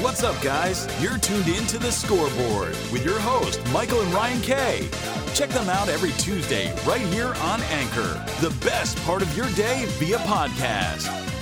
What's up, guys? You're tuned in to the scoreboard with your host, Michael and Ryan Kay. Check them out every Tuesday right here on Anchor, the best part of your day via podcast.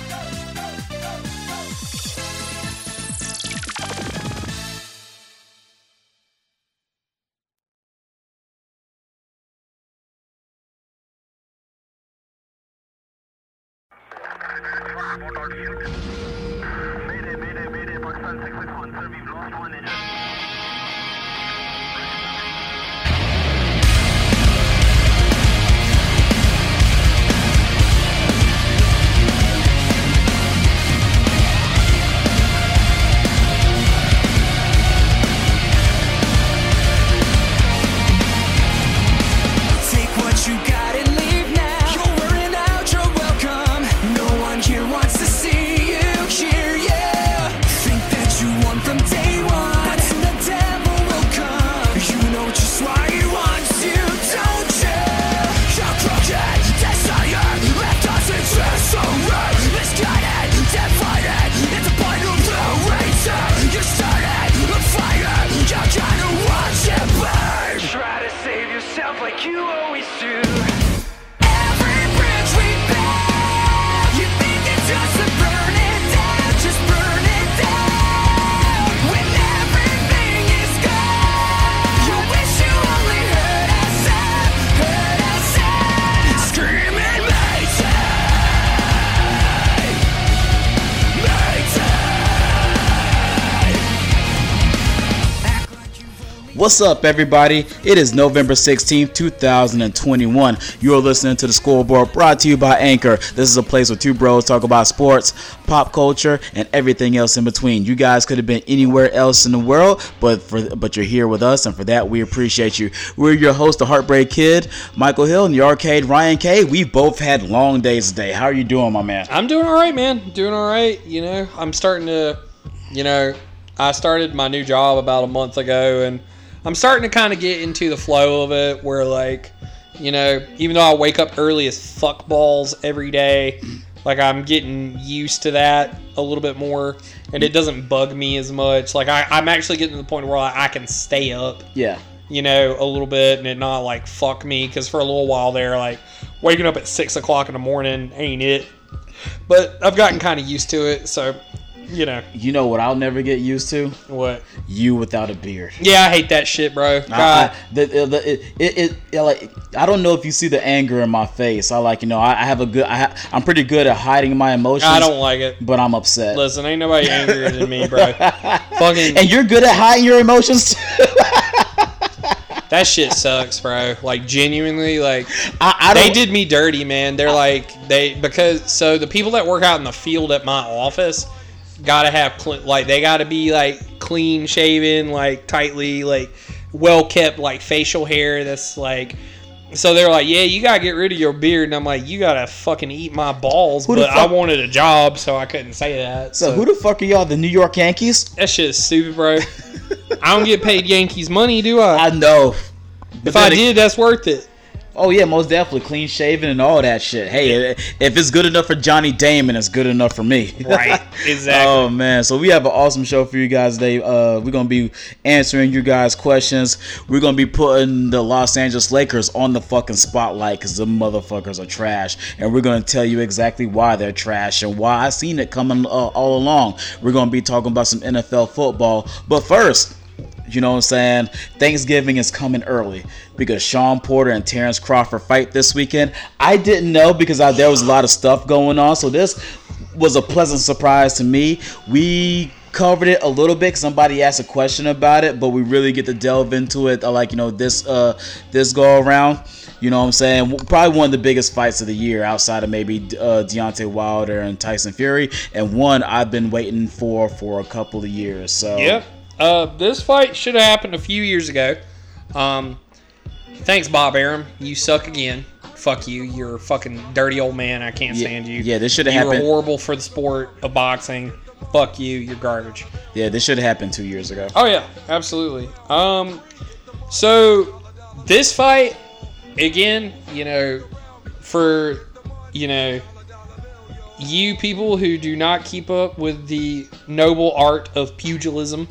What's up, everybody? It is November 16th, 2021. You are listening to the scoreboard brought to you by Anchor. This is a place where two bros talk about sports, pop culture, and everything else in between. You guys could have been anywhere else in the world, but for but you're here with us, and for that we appreciate you. We're your host, the Heartbreak Kid, Michael Hill, and the Arcade Ryan K. We've both had long days today. How are you doing, my man? I'm doing all right, man. Doing all right. You know, I'm starting to, you know, I started my new job about a month ago, and I'm starting to kind of get into the flow of it. Where like, you know, even though I wake up early as fuck balls every day, like I'm getting used to that a little bit more, and it doesn't bug me as much. Like I, I'm actually getting to the point where I, I can stay up Yeah. you know, a little bit and it not like fuck me because for a little while there, like waking up at six o'clock in the morning ain't it. But I've gotten kind of used to it, so you know You know what I'll never get used to? what? You without a beard. Yeah, I hate that shit, bro. I, God, I, the, the, the, it, it, it, like I don't know if you see the anger in my face. I like you know I, I have a good I ha, I'm pretty good at hiding my emotions. I don't like it. but I'm upset. Listen, ain't nobody angrier than me, bro. Fucking and you're good at hiding your emotions. Too. that shit sucks, bro. Like genuinely, like I, I they did me dirty, man. They're like they because so the people that work out in the field at my office gotta have like they gotta be like clean shaven, like tightly, like well kept, like facial hair. That's like. So they're like, yeah, you gotta get rid of your beard, and I'm like, you gotta fucking eat my balls. Who the But I fuck- wanted a job, so I couldn't say that. So who the fuck are y'all? The New York Yankees? that shit is stupid, bro. I don't get paid Yankees money, do I? I know. But if I then did, that's worth it. Oh yeah, most definitely clean shaven and all that shit. Hey, if it's good enough for Johnny Damon, it's good enough for me. Right, exactly. oh man, so we have an awesome show for you guys today. Uh, we're gonna be answering you guys' questions. We're gonna be putting the Los Angeles Lakers on the fucking spotlight because the motherfuckers are trash, and we're gonna tell you exactly why they're trash and why I seen it coming uh, all along. We're gonna be talking about some NFL football, but first. You know what I'm saying? Thanksgiving is coming early because Shawn Porter and Terrence Crawford fight this weekend. I didn't know because I, there was a lot of stuff going on. So this was a pleasant surprise to me. We covered it a little bit. Somebody asked a question about it, but we really get to delve into it. uh, Like you know this uh this go around. You know what I'm saying? Probably one of the biggest fights of the year outside of maybe uh, Deontay Wilder and Tyson Fury, and one I've been waiting for for a couple of years. So Yep. Uh, this fight should have happened a few years ago. Um, thanks, Bob Arum. You suck again. Fuck you. You're a fucking dirty old man. I can't Yeah, stand you. yeah, this shoulda happened. You were horrible for the sport of boxing. Fuck you. You're garbage. yeah, this should have happened two years ago. Oh yeah, absolutely. Um, so this fight again, you know, for you know, you people who do not keep up with the noble art of pugilism,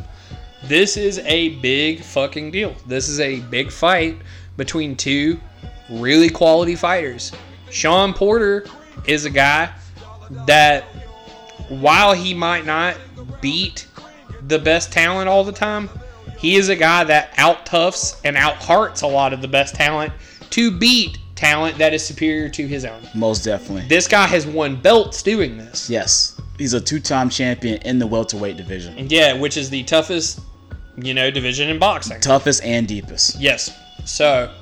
this is a big fucking deal. This is a big fight between two really quality fighters. Shawn Porter is a guy that, while he might not beat the best talent all the time, he is a guy that out toughs and out hearts a lot of the best talent to beat talent that is superior to his own. Most definitely. This guy has won belts doing this. Yes. He's a two-time champion in the welterweight division. Yeah, which is the toughest, you know, division in boxing. Toughest and deepest. Yes. So,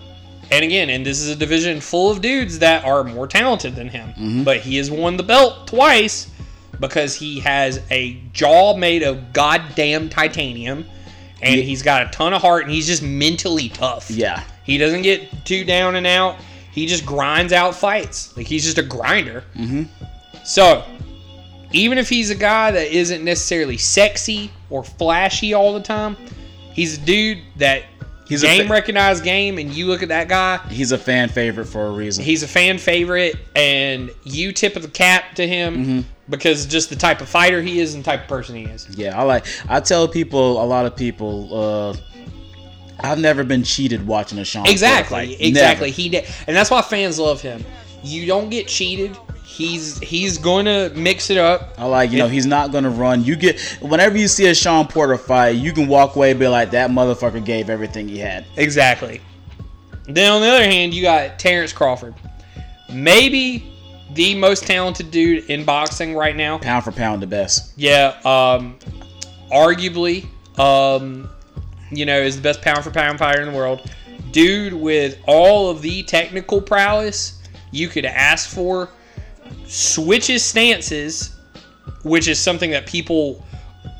and again, and this is a division full of dudes that are more talented than him. But he has won the belt twice because he has a jaw made of goddamn titanium and Yeah. he's got a ton of heart and he's just mentally tough. Yeah. He doesn't get too down and out. He just grinds out fights. Like he's just a grinder. Mm-hmm. So, even if he's a guy that isn't necessarily sexy or flashy all the time, he's a dude that He's a game fa- recognized game, and you look at that guy. He's a fan favorite for a reason. He's a fan favorite, and you tip of the cap to him Mm-hmm. because just the type of fighter he is and the type of person he is. Yeah, I like. I tell people, a lot of people, uh, I've never been cheated watching a Shawn. Exactly, fight. exactly. Never. He did, and that's why fans love him. You don't get cheated. He's he's going to mix it up. I like, you know, he's not gonna run. You get whenever you see a Shawn Porter fight, you can walk away and be like, that motherfucker gave everything he had. Exactly. Then on the other hand, you got Terrence Crawford, maybe the most talented dude in boxing right now. Pound for pound, the best. Yeah, um, arguably, um, you know, is the best pound for pound fighter in the world. Dude with all of the technical prowess you could ask for, switches stances, which is something that people.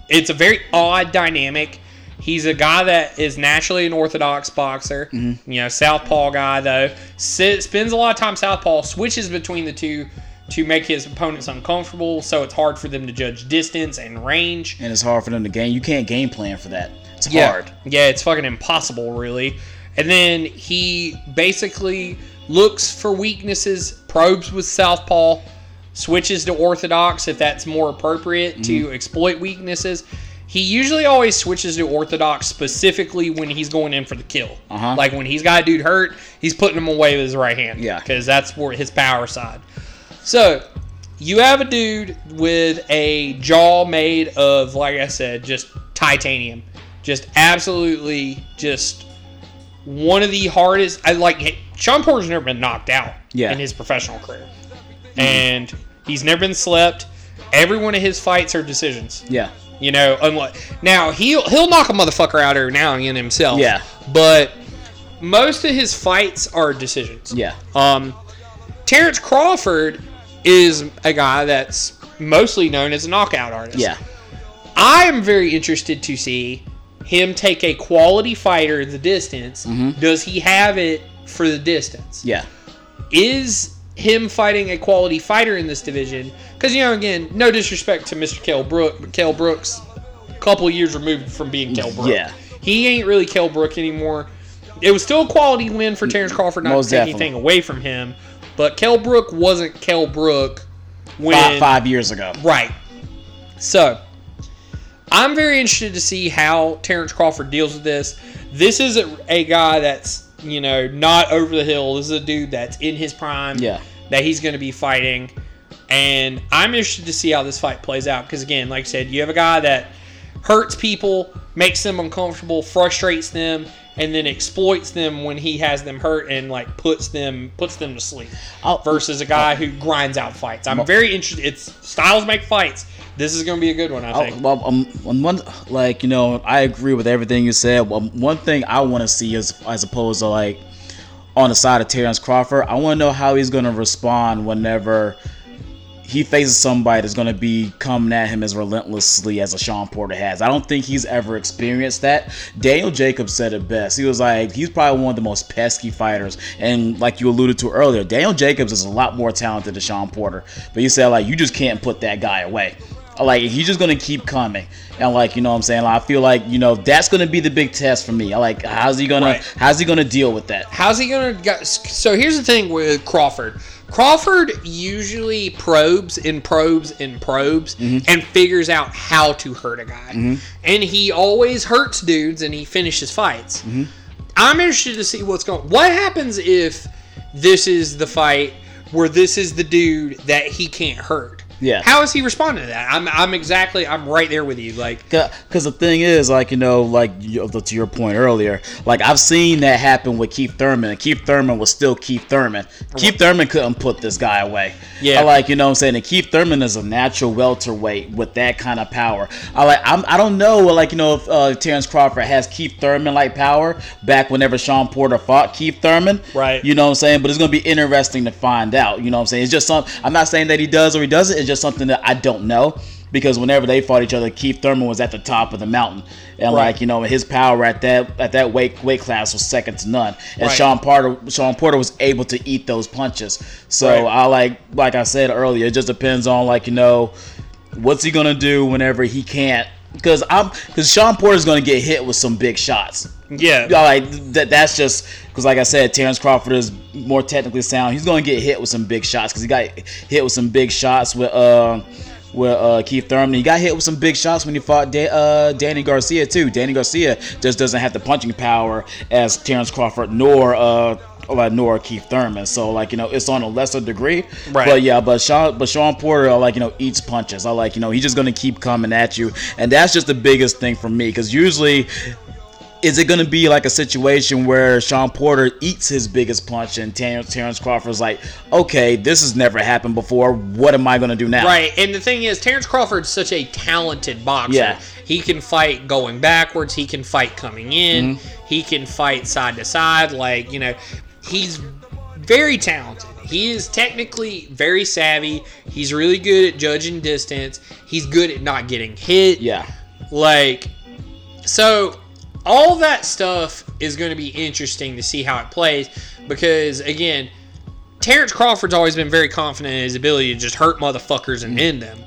It's a very odd dynamic. He's a guy that is naturally an orthodox boxer. Mm-hmm. You know, southpaw guy though. Sit, spends a lot of time southpaw. Switches between the two to make his opponents uncomfortable, so it's hard for them to judge distance and range. And it's hard for them to game. You can't game plan for that. It's Yeah. hard. Yeah, it's fucking impossible, really. And then he basically looks for weaknesses, probes with southpaw, switches to orthodox if that's more appropriate to Mm-hmm. exploit weaknesses. He usually always switches to orthodox specifically when he's going in for the kill. Uh-huh. Like when he's got a dude hurt, he's putting him away with his right hand. Yeah. Because that's where his power side. So you have a dude with a jaw made of, like I said, just titanium. Just absolutely just one of the hardest. I like Shawn Porter's never been knocked out Yeah. in his professional career, and he's never been slept. Every one of his fights are decisions. Yeah. You know, unlike now he'll he'll knock a motherfucker out every now and again himself. Yeah. but most of his fights are decisions. Yeah. Um, Terrence Crawford is a guy that's mostly known as a knockout artist. Yeah. I am very interested to see him take a quality fighter in the distance. Mm-hmm. Does he have it for the distance? Yeah. Is him fighting a quality fighter in this division? Because you know, again, no disrespect to Mr. Kell Brook, but Kell Brook's a couple years removed from being Kell Brook. Yeah. he ain't really Kell Brook anymore. It was still a quality win for Terrence Crawford, not Most to take definitely. anything away from him. But Kell Brook wasn't Kell Brook when Five, five years ago. Right. So, I'm very interested to see how Terrence Crawford deals with this. This is a, a guy that's, you know, not over the hill. This is a dude that's in his prime. Yeah. That he's going to be fighting. And I'm interested to see how this fight plays out. Because, again, like I said, you have a guy that hurts people, makes them uncomfortable, frustrates them, and then exploits them when he has them hurt and like puts them puts them to sleep. I'll- versus a guy who grinds out fights. I'm very interested. It's styles make fights. This is going to be a good one, I I, think. well, um, on one, like you know, I agree with everything you said. Well, one thing I want to see is, as opposed to like on the side of Terrence Crawford, I want to know how he's going to respond whenever he faces somebody that's going to be coming at him as relentlessly as a Shawn Porter has. I don't think he's ever experienced that. Daniel Jacobs said it best. He was like, he's probably one of the most pesky fighters. And like you alluded to earlier, Daniel Jacobs is a lot more talented than Shawn Porter. But you said, like, you just can't put that guy away. Like, he's just going to keep coming. And like, you know what I'm saying? Like, I feel like, you know, that's going to be the big test for me. Like, how's he going Right. to, how's he going to deal with that? How's he going to? So here's the thing with Crawford. Crawford usually probes and probes and probes Mm-hmm. and figures out how to hurt a guy. And he always hurts dudes and he finishes fights. Mm-hmm. I'm interested to see what's going What happens if this is the fight where this is the dude that he can't hurt? Yeah. How is he responding to that? I'm, I'm exactly, I'm right there with you. Like, Because the thing is, like you know, like to your point earlier, like I've seen that happen with Keith Thurman, and Keith Thurman was still Keith Thurman. Keith Thurman couldn't put this guy away. Yeah. I like you know what I'm saying. And Keith Thurman is a natural welterweight with that kind of power. I like I'm I don't know like you know if uh, Terrence Crawford has Keith Thurman like power back whenever Shawn Porter fought Keith Thurman. Right. You know what I'm saying. But it's gonna be interesting to find out. You know what I'm saying. It's just some. I'm not saying that he does or he doesn't. It's just something that I don't know because whenever they fought each other, Keith Thurman was at the top of the mountain, and Right. like you know, his power at that at that weight weight class was second to none. And Right. Shawn Porter Shawn Porter was able to eat those punches. So Right. I like like I said earlier, it just depends on like you know, what's he gonna do whenever he can't. Because I'm, because Shawn Porter's gonna get hit with some big shots. yeah. Yeah, like that. That's just because, like I said, Terrence Crawford is more technically sound. He's going to get hit with some big shots because he got hit with some big shots with uh with uh, Keith Thurman. He got hit with some big shots when he fought da- uh, Danny Garcia too. Danny Garcia just doesn't have the punching power as Terrence Crawford nor uh. Uh, Nor Keith Thurman, so like you know, it's on a lesser degree. Right. But yeah, but Shawn, but Shawn Porter, like you know, eats punches. I like you know, he's just gonna keep coming at you, and that's just the biggest thing for me because usually is it going to be like a situation where Shawn Porter eats his biggest punch and Terrence, Terrence Crawford's like, okay, this has never happened before. What am I going to do now? Right, and the thing is, Terrence Crawford's such a talented boxer. Yeah. He can fight going backwards. He can fight coming in. Mm-hmm. He can fight side to side. Like you know, he's very talented. He is technically very savvy. He's really good at judging distance. He's good at not getting hit. Yeah. Like, so all that stuff is going to be interesting to see how it plays because, again, Terrence Crawford's always been very confident in his ability to just hurt motherfuckers and end them.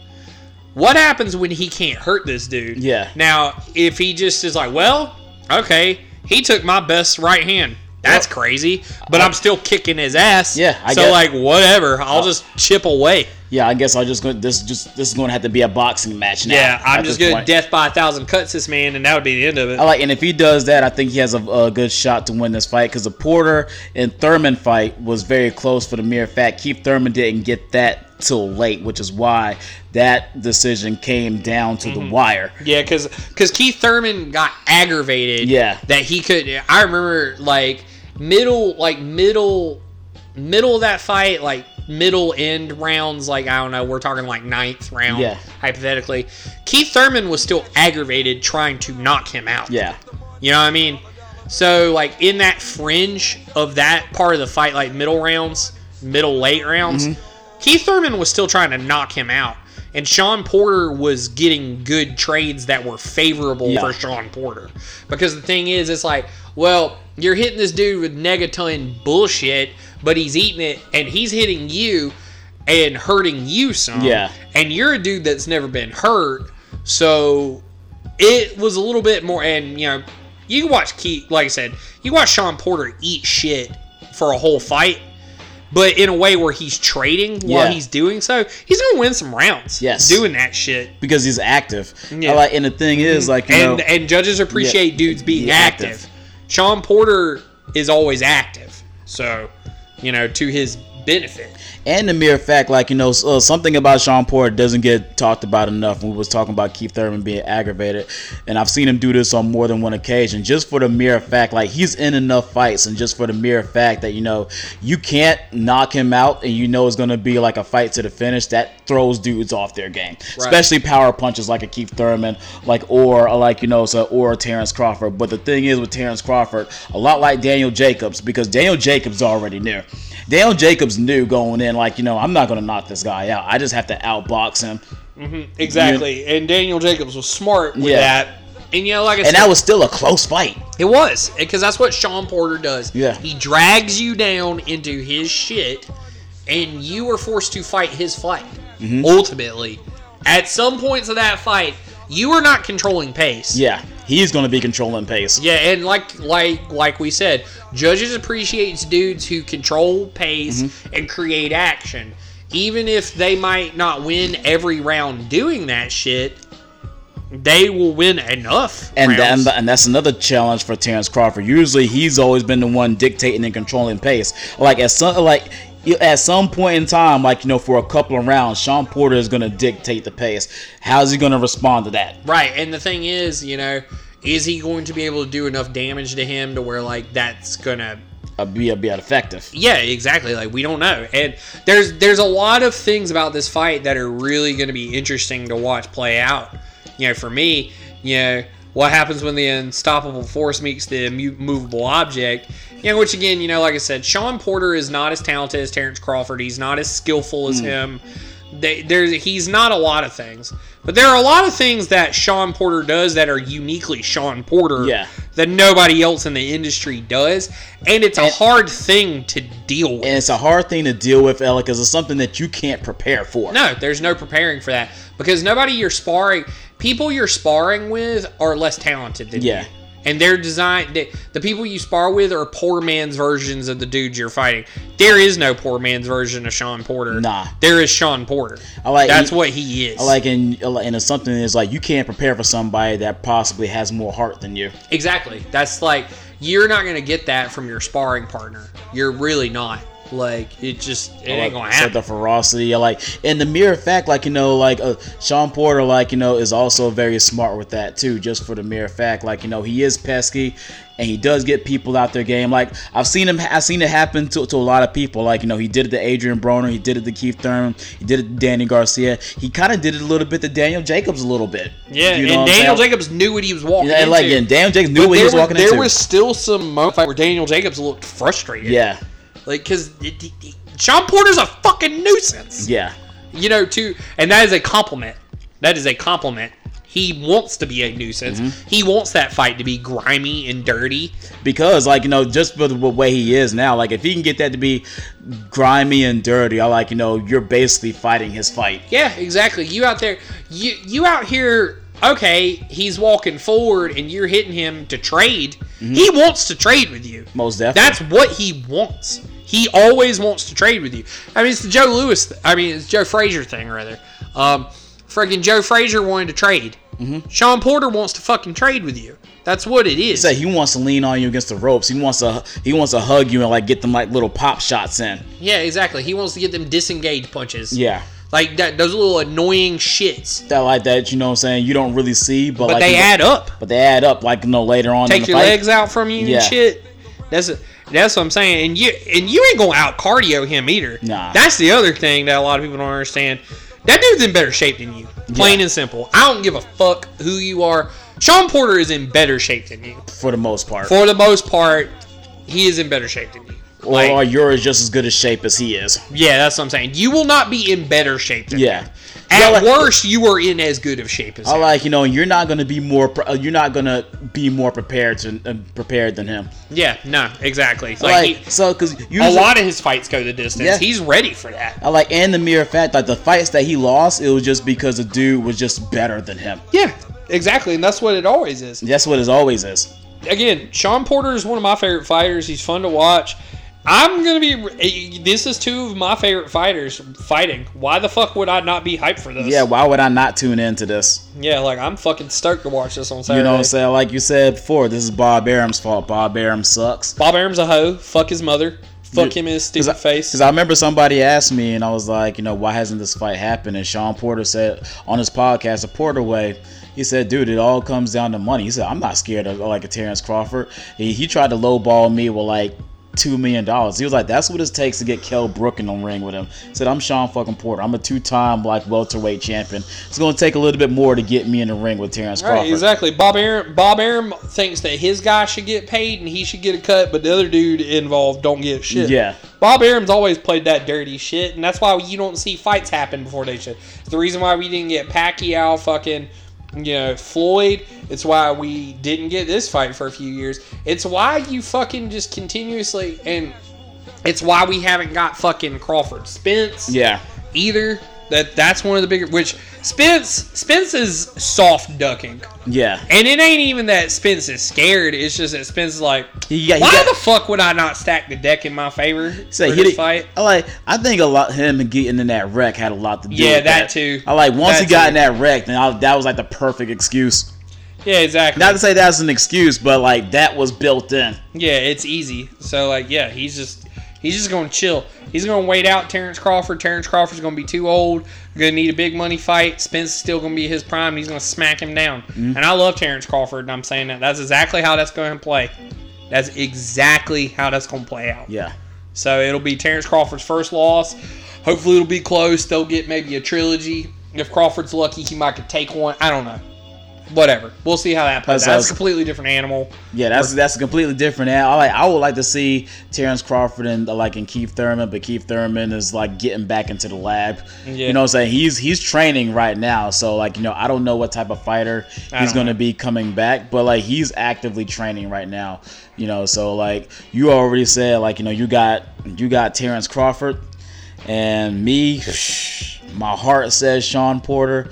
What happens when he can't hurt this dude? Yeah. Now, if he just is like, well, okay, he took my best right hand. That's crazy, but I'm still kicking his ass. Yeah, I so get- like whatever, I'll just chip away. Yeah, I guess I'll just go. This just this is going to have to be a boxing match now. Yeah, I'm just gonna death by a thousand cuts this man, and that would be the end of it. I like, and if he does that, I think he has a, a good shot to win this fight because the Porter and Thurman fight was very close for the mere fact Keith Thurman didn't get that till late, which is why that decision came down to Mm-hmm. the wire. Yeah, because because Keith Thurman got aggravated. Yeah. that he could. I remember like middle, like middle, middle of that fight, like middle end rounds. Like I don't know, we're talking like ninth round, Yeah. hypothetically. Keith Thurman was still aggravated trying to knock him out. Yeah, You know what I mean? So like in that fringe of that part of the fight, like middle rounds, middle late rounds, Mm-hmm. Keith Thurman was still trying to knock him out. And Shawn Porter was getting good trades that were favorable Yeah. for Shawn Porter. Because the thing is, it's like, well, you're hitting this dude with negaton bullshit, but he's eating it and he's hitting you and hurting you some. Yeah. And you're a dude that's never been hurt. So it was a little bit more and you know you can watch Keith like I said you watch Shawn Porter eat shit for a whole fight but in a way where he's trading while Yeah. he's doing so he's gonna win some rounds Yes. doing that shit because he's active. Yeah. Like, and the thing is, mm-hmm. like, you and know, and judges appreciate dudes being Yeah, active. active. Shawn Porter is always active so you know to his benefit and the mere fact, like you know, uh, something about Shawn Porter doesn't get talked about enough. We was talking about Keith Thurman being aggravated, and I've seen him do this on more than one occasion. Just for the mere fact, like he's in enough fights, and just for the mere fact that you know you can't knock him out, and you know it's gonna be like a fight to the finish. That throws dudes off their game, especially power punches like a Keith Thurman, like or uh, like you know, so or Terrence Crawford. But the thing is with Terrence Crawford, a lot like Daniel Jacobs, because Daniel Jacobs already knew. Daniel Jacobs knew going in, like, you know, I'm not going to knock this guy out. I just have to outbox him. exactly and Daniel Jacobs was smart with Yeah. that and you know like I And said that was still a close fight. It was because that's what Shawn Porter does. Yeah. he drags you down into his shit, and you are forced to fight his fight. Mm-hmm. Ultimately, at some points of that fight, you are not controlling pace. Yeah. He's going to be controlling pace. Yeah, and like like like we said, judges appreciates dudes who control pace Mm-hmm. and create action. Even if they might not win every round doing that shit, they will win enough. And, rounds. and that's another challenge for Terrence Crawford. Usually, he's always been the one dictating and controlling pace. Like at some like at some point in time, like you know, for a couple of rounds, Shawn Porter is going to dictate the pace. How's he going to respond to that? Right, and the thing is, you know, is he going to be able to do enough damage to him to where like that's gonna Uh, be be effective. Yeah, exactly. Like we don't know, and there's there's a lot of things about this fight that are really going to be interesting to watch play out. You know, for me, you know, what happens when the unstoppable force meets the movable object? You know, which again, you know, like I said, Shawn Porter is not as talented as Terrence Crawford. He's not as skillful as hmm. him. They, there's he's not a lot of things, but there are a lot of things that Shawn Porter does that are uniquely Sean Porter Yeah. that nobody else in the industry does, and it's a hard thing to deal with. And it's a hard thing to deal with, Ella, because it's something that you can't prepare for. No, there's no preparing for that because nobody you're sparring, people you're sparring with are less talented than Yeah. you. And they're designed, they, the people you spar with are poor man's versions of the dudes you're fighting. There is no poor man's version of Shawn Porter. Nah. There is Shawn Porter. I like- That's what he is. I like and and something is like you can't prepare for somebody that possibly has more heart than you. Exactly. That's like you're not gonna get that from your sparring partner. You're really not. Like it just it ain't gonna so happen. the ferocity, like, and the mere fact, like you know, like uh, Shawn Porter, like you know, is also very smart with that too. Just for the mere fact, like you know, he is pesky, and he does get people out their game. Like I've seen him, I've seen it happen to, to a lot of people. Like you know, he did it to Adrian Broner, he did it to Keith Thurman, he did it to Danny Garcia. He kind of did it a little bit to Daniel Jacobs a little bit. yeah, You know and I'm Daniel? Jacobs knew what he was walking Yeah, into. like and Daniel Jacobs knew But what he there was walking there into. There was still some moments where Daniel Jacobs looked frustrated. yeah, Like, because Shawn Porter's a fucking nuisance. yeah. You know, too. And that is a compliment. That is a compliment. He wants to be a nuisance. Mm-hmm. He wants that fight to be grimy and dirty. because like you know just for the way he is now like if he can get that to be grimy and dirty i like you know you're basically fighting his fight Yeah, exactly. You out there, you you out here. Okay, he's walking forward, and you're hitting him to trade. He wants to trade with you. most definitely That's what he wants. He always wants to trade with you. I mean, it's the Joe Louis. I mean, it's Joe Frazier thing, rather. Um, freaking Joe Frazier wanted to trade. Shawn Porter wants to fucking trade with you. That's what it is. Say he wants to lean on you against the ropes. He wants to he wants to hug you and like get them like little pop shots in. yeah, exactly. He wants to get them disengaged punches. Yeah, Like that, those little annoying shits. that like that. You know what I'm saying? You don't really see, but, But like they add up. But they add up like you know later on. in Take your fight. legs out from you Yeah. and shit. That's that's what I'm saying. And you and you ain't gonna out cardio him either. Nah. That's the other thing that a lot of people don't understand. That dude's in better shape than you. Plain Yeah. and simple. I don't give a fuck who you are. Shawn Porter is in better shape than you. for the most part. For the most part, he is in better shape than you. Or Like, are just as good a shape as he is? yeah, that's what I'm saying. You will not be in better shape than Yeah. him. At like- worst, you are in as good of shape as I him. like you know you're not gonna be more uh, you're not gonna be more prepared to uh, prepared than him. yeah, no, exactly. Like, Like, he, so because a lot of his fights go the distance. Yeah. He's ready for that. I like, and the mere fact, like the fights that he lost, it was just because the dude was just better than him. Yeah, exactly, and that's what it always is. That's what it always is. Again, Shawn Porter is one of my favorite fighters. He's fun to watch. I'm gonna be. Eh, this is two of my favorite fighters fighting. Why the fuck would I not be hyped for this? Yeah, why would I not tune into this? yeah. Like I'm fucking stoked to watch this on Saturday. You know what I'm saying? Like you said before, this is Bob Arum's fault. Bob Arum sucks. Bob Arum's a hoe. Fuck his mother. Fuck him in his stupid I, face. Because I remember somebody asked me, and I was like, you know, why hasn't this fight happened? And Shawn Porter said on his podcast, The Porter Way, he said, dude, it all comes down to money. He said, I'm not scared of like a Terrence Crawford. He, he tried to lowball me with like two million dollars. He was like, that's what it takes to get Kell Brook in the ring with him. He said, I'm Shawn fucking Porter. I'm a two-time like welterweight champion. It's gonna take a little bit more to get me in the ring with Terrence Right, Crawford. exactly. Bob Arum, Bob Arum thinks that his guy should get paid and he should get a cut, but the other dude involved don't get shit. Yeah. Bob Arum's always played that dirty shit, and that's why you don't see fights happen before they should. It's the reason why we didn't get Pacquiao, fucking, you know, Floyd. It's why we didn't get this fight for a few years. It's why you fucking just continuously, and it's why we haven't got fucking Crawford Spence Yeah. either. That that's one of the bigger. Which Spence Spence is soft ducking. Yeah. And it ain't even that Spence is scared. It's just that Spence is like, He got- he why got- the fuck would I not stack the deck in my favor Say for this fight? I like. I think a lot him and getting in that wreck had a lot to do. Yeah, with that too. I like once That he got too. in that wreck, then I, that was like the perfect excuse. Yeah, exactly. Not to say that's an excuse, but like that was built in. yeah, it's easy. So like, yeah, he's just he's just gonna chill. He's gonna wait out Terrence Crawford. Terrence Crawford's gonna be too old. Gonna need a big money fight. Spence is still gonna be his prime. He's gonna smack him down. Mm-hmm. And I love Terrence Crawford. And I'm saying that that's exactly how that's gonna play. That's exactly how that's gonna play out. Yeah. So it'll be Terrence Crawford's first loss. Hopefully it'll be close. They'll get maybe a trilogy. If Crawford's lucky, he might could take one. I don't know. Whatever. We'll see how that plays. That's- out. That's a completely different animal. Yeah, that's that's a completely different. I like. I would like to see Terrence Crawford and like and Keith Thurman, but Keith Thurman is like getting back into the lab. Yeah. You know, what I'm saying he's he's training right now. So like you know, I don't know what type of fighter he's going to be coming back, but like he's actively training right now. You know, so like you already said, like you know, you got you got Terrence Crawford, and me, my heart says Shawn Porter.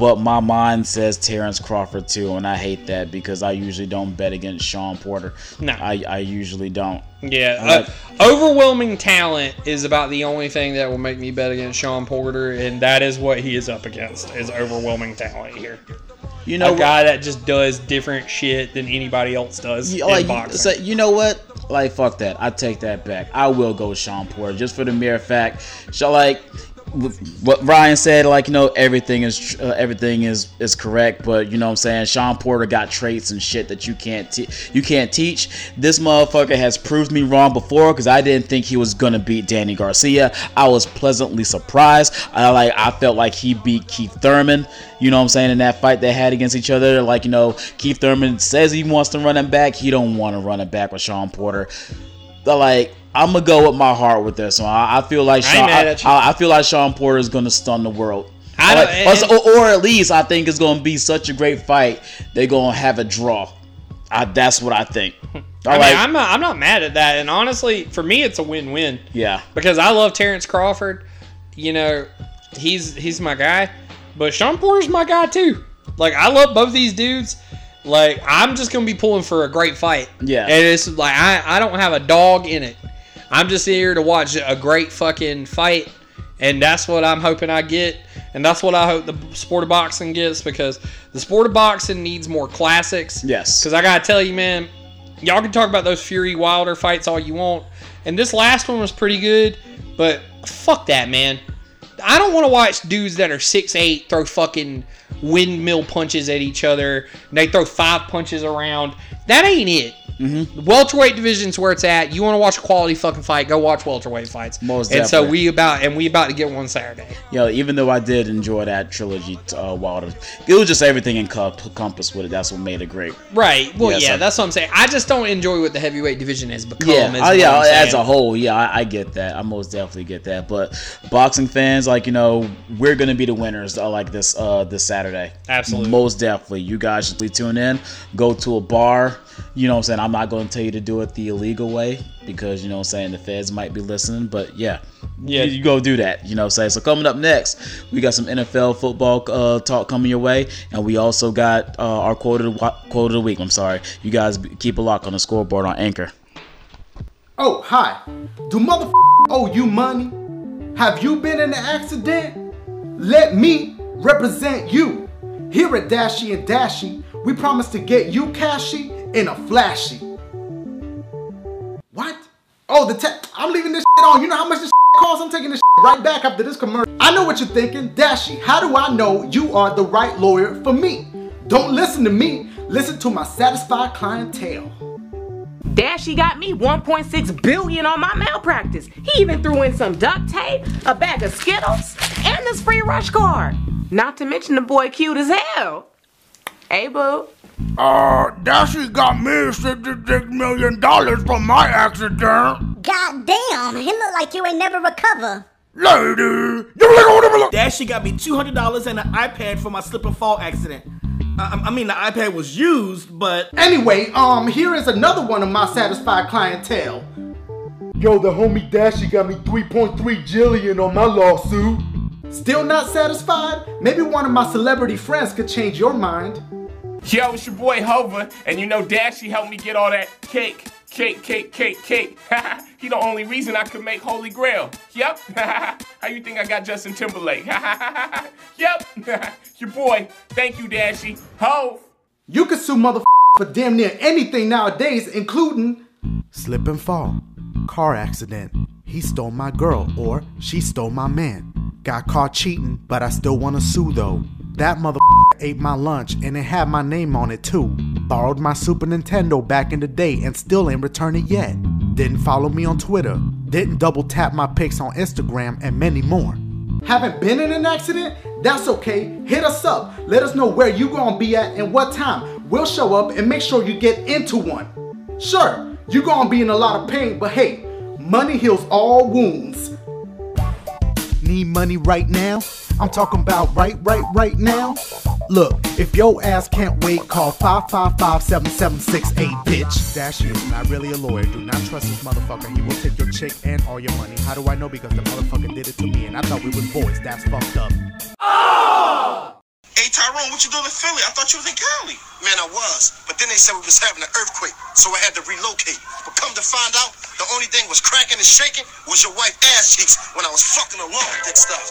But my mind says Terrence Crawford too, and I hate that because I usually don't bet against Shawn Porter. No. I, I usually don't. Yeah, like- uh, overwhelming talent is about the only thing that will make me bet against Shawn Porter, and that is what he is up against is overwhelming talent here. You know, a guy that just does different shit than anybody else does you, in boxing. so, you know what? Like fuck that. I take that back. I will go with Shawn Porter just for the mere fact. So like what Ryan said, like you know, everything is uh, everything is is correct, but you know what I'm saying. Shawn Porter got traits and shit that you can't te- you can't teach. This motherfucker has proved me wrong before because I didn't think he was gonna beat Danny Garcia. I was pleasantly surprised. I like I felt like he beat Keith Thurman. You know what I'm saying in that fight they had against each other. Like you know, Keith Thurman says he wants to run him back. He don't want to run it back with Shawn Porter. But like I'm gonna go with my heart with this one. I, I feel like Shawn. I. I- I feel like Shawn Porter is gonna stun the world. I don't- Like, or, or at least I think it's gonna be such a great fight. They're gonna have a draw. I, that's what I think. I I mean, I'm not, I'm not mad at that, and honestly, for me, it's a win-win. yeah, because I love Terrence Crawford. You know, he's he's my guy, but Shawn Porter's my guy too. Like I love both these dudes. Like I'm just gonna be pulling for a great fight. Yeah. and it's like I I don't have a dog in it. I'm just here to watch a great fucking fight, and that's what I'm hoping I get. And that's what I hope the sport of boxing gets because the sport of boxing needs more classics. Yes. Because I gotta tell you, man, y'all can talk about those Fury Wilder fights all you want, and this last one was pretty good, but fuck that, man. I don't want to watch dudes that are 6'8 throw fucking windmill punches at each other. And they throw five punches around. That ain't it. Mm-hmm. The welterweight division's where it's at. You want to watch a quality fucking fight? Go watch welterweight fights. Most and so definitely. we about and we about to get one Saturday. know, even though I did enjoy that trilogy, uh, Wilder, it was just everything encompassed with it. That's what made it great. Right. Well, Yeah, yeah, so- that's what I'm saying. I just don't enjoy what the heavyweight division has become. Yeah, is oh, yeah. As a whole, yeah, I, I get that. I most definitely get that. But boxing fans, like you know, we're gonna be the winners. Uh, like this, uh, this Saturday. Absolutely. most definitely. You guys should be tune in. Go to a bar. You know what I'm saying? I'm not going to tell you to do it the illegal way because you know what I'm saying the feds might be listening. But yeah, Yeah. you, you go do that. You know what I'm saying? So coming up next, we got some NFL football uh, talk coming your way, and we also got uh, our quote of, the, quote of the week. I'm sorry. You guys keep a lock on the scoreboard on Anchor. Oh, hi. Do mother owe you money? Have you been in an accident? Let me represent you. Here at Dashy and Dashy, we promise to get you cashy in a flashy. What? Oh, the tech. I'm leaving this shit on. You know how much this costs? I'm taking this right back after this commercial. I know what you're thinking. Dashy, how do I know you are the right lawyer for me? Don't listen to me. Listen to my satisfied clientele. Dashy got me 1.6 billion on my malpractice. He even threw in some duct tape, a bag of Skittles, and this free rush card. Not to mention the boy cute as hell. Hey boo. Uh, Dashy got me sixty-six million dollars from my accident. God damn, he look like you ain't never recover. Lady, you look whatever look. Dashy got me two hundred dollars and an iPad for my slip and fall accident. I, I mean, the iPad was used, but Anyway, um, here is another one of my satisfied clientele. Yo, the homie Dashy got me 3.3 jillion on my lawsuit. Still not satisfied? Maybe one of my celebrity friends could change your mind. Yo, it's your boy Hova, and you know Dashy helped me get all that cake, cake, cake, cake, cake. he the only reason I could make Holy Grail. Yep. How you think I got Justin Timberlake? yep. your boy. Thank you, Dashy. Ho. You can sue mother for damn near anything nowadays, including slip and fall, car accident, he stole my girl, or she stole my man. Got caught cheating, but I still wanna sue though. That mother ate my lunch and it had my name on it too. Borrowed my Super Nintendo back in the day and still ain't returned it yet. Didn't follow me on Twitter. Didn't double tap my pics on Instagram and many more. Haven't been in an accident? That's okay. Hit us up. Let us know where you gonna be at and what time. We'll show up and make sure you get into one. Sure, you gonna be in a lot of pain, but hey, money heals all wounds. Need money right now? I'm talking about right, right, right now. Look, if your ass can't wait, call 555-7768, bitch. Dashy is not really a lawyer. Do not trust this motherfucker. He will take your chick and all your money. How do I know? Because the motherfucker did it to me, and I thought we was boys. That's fucked up. Oh! Hey Tyrone, what you doing in Philly? I thought you was in Cali. Man, I was. But then they said we was having an earthquake, so I had to relocate. But come to find out, the only thing was cracking and shaking was your wife ass cheeks when I was fucking along with that stuff.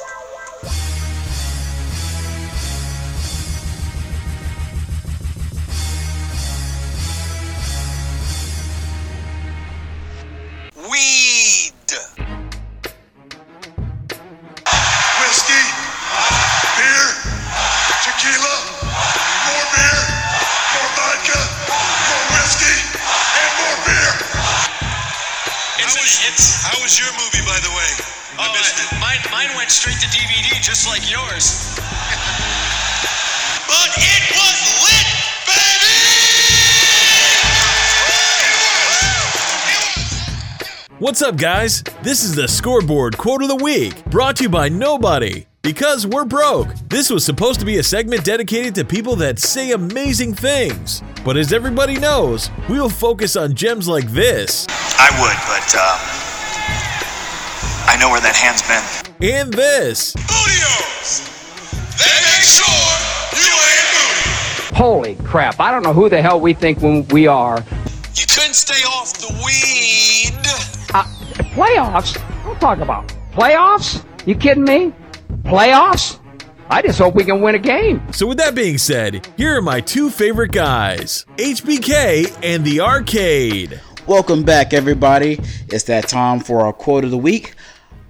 Weed. It's, how, was, it's, how was your movie, by the way? Oh, I Oh, missed it. Mine, mine went straight to DVD, just like yours. But it was lit, baby! What's up, guys? This is the Scoreboard Quote of the Week, brought to you by nobody. Because we're broke. This was supposed to be a segment dedicated to people that say amazing things. But as everybody knows, we will focus on gems like this. I would, but uh, I know where that hand's been. In this. Bootios! They make sure you ain't booty. Holy crap, I don't know who the hell we think we are. You couldn't stay off the weed. Uh, playoffs? Don't talk about playoffs? You kidding me? Playoffs? I just hope we can win a game. So, with that being said, here are my two favorite guys HBK and the Arcade. Welcome back, everybody. It's that time for our quote of the week.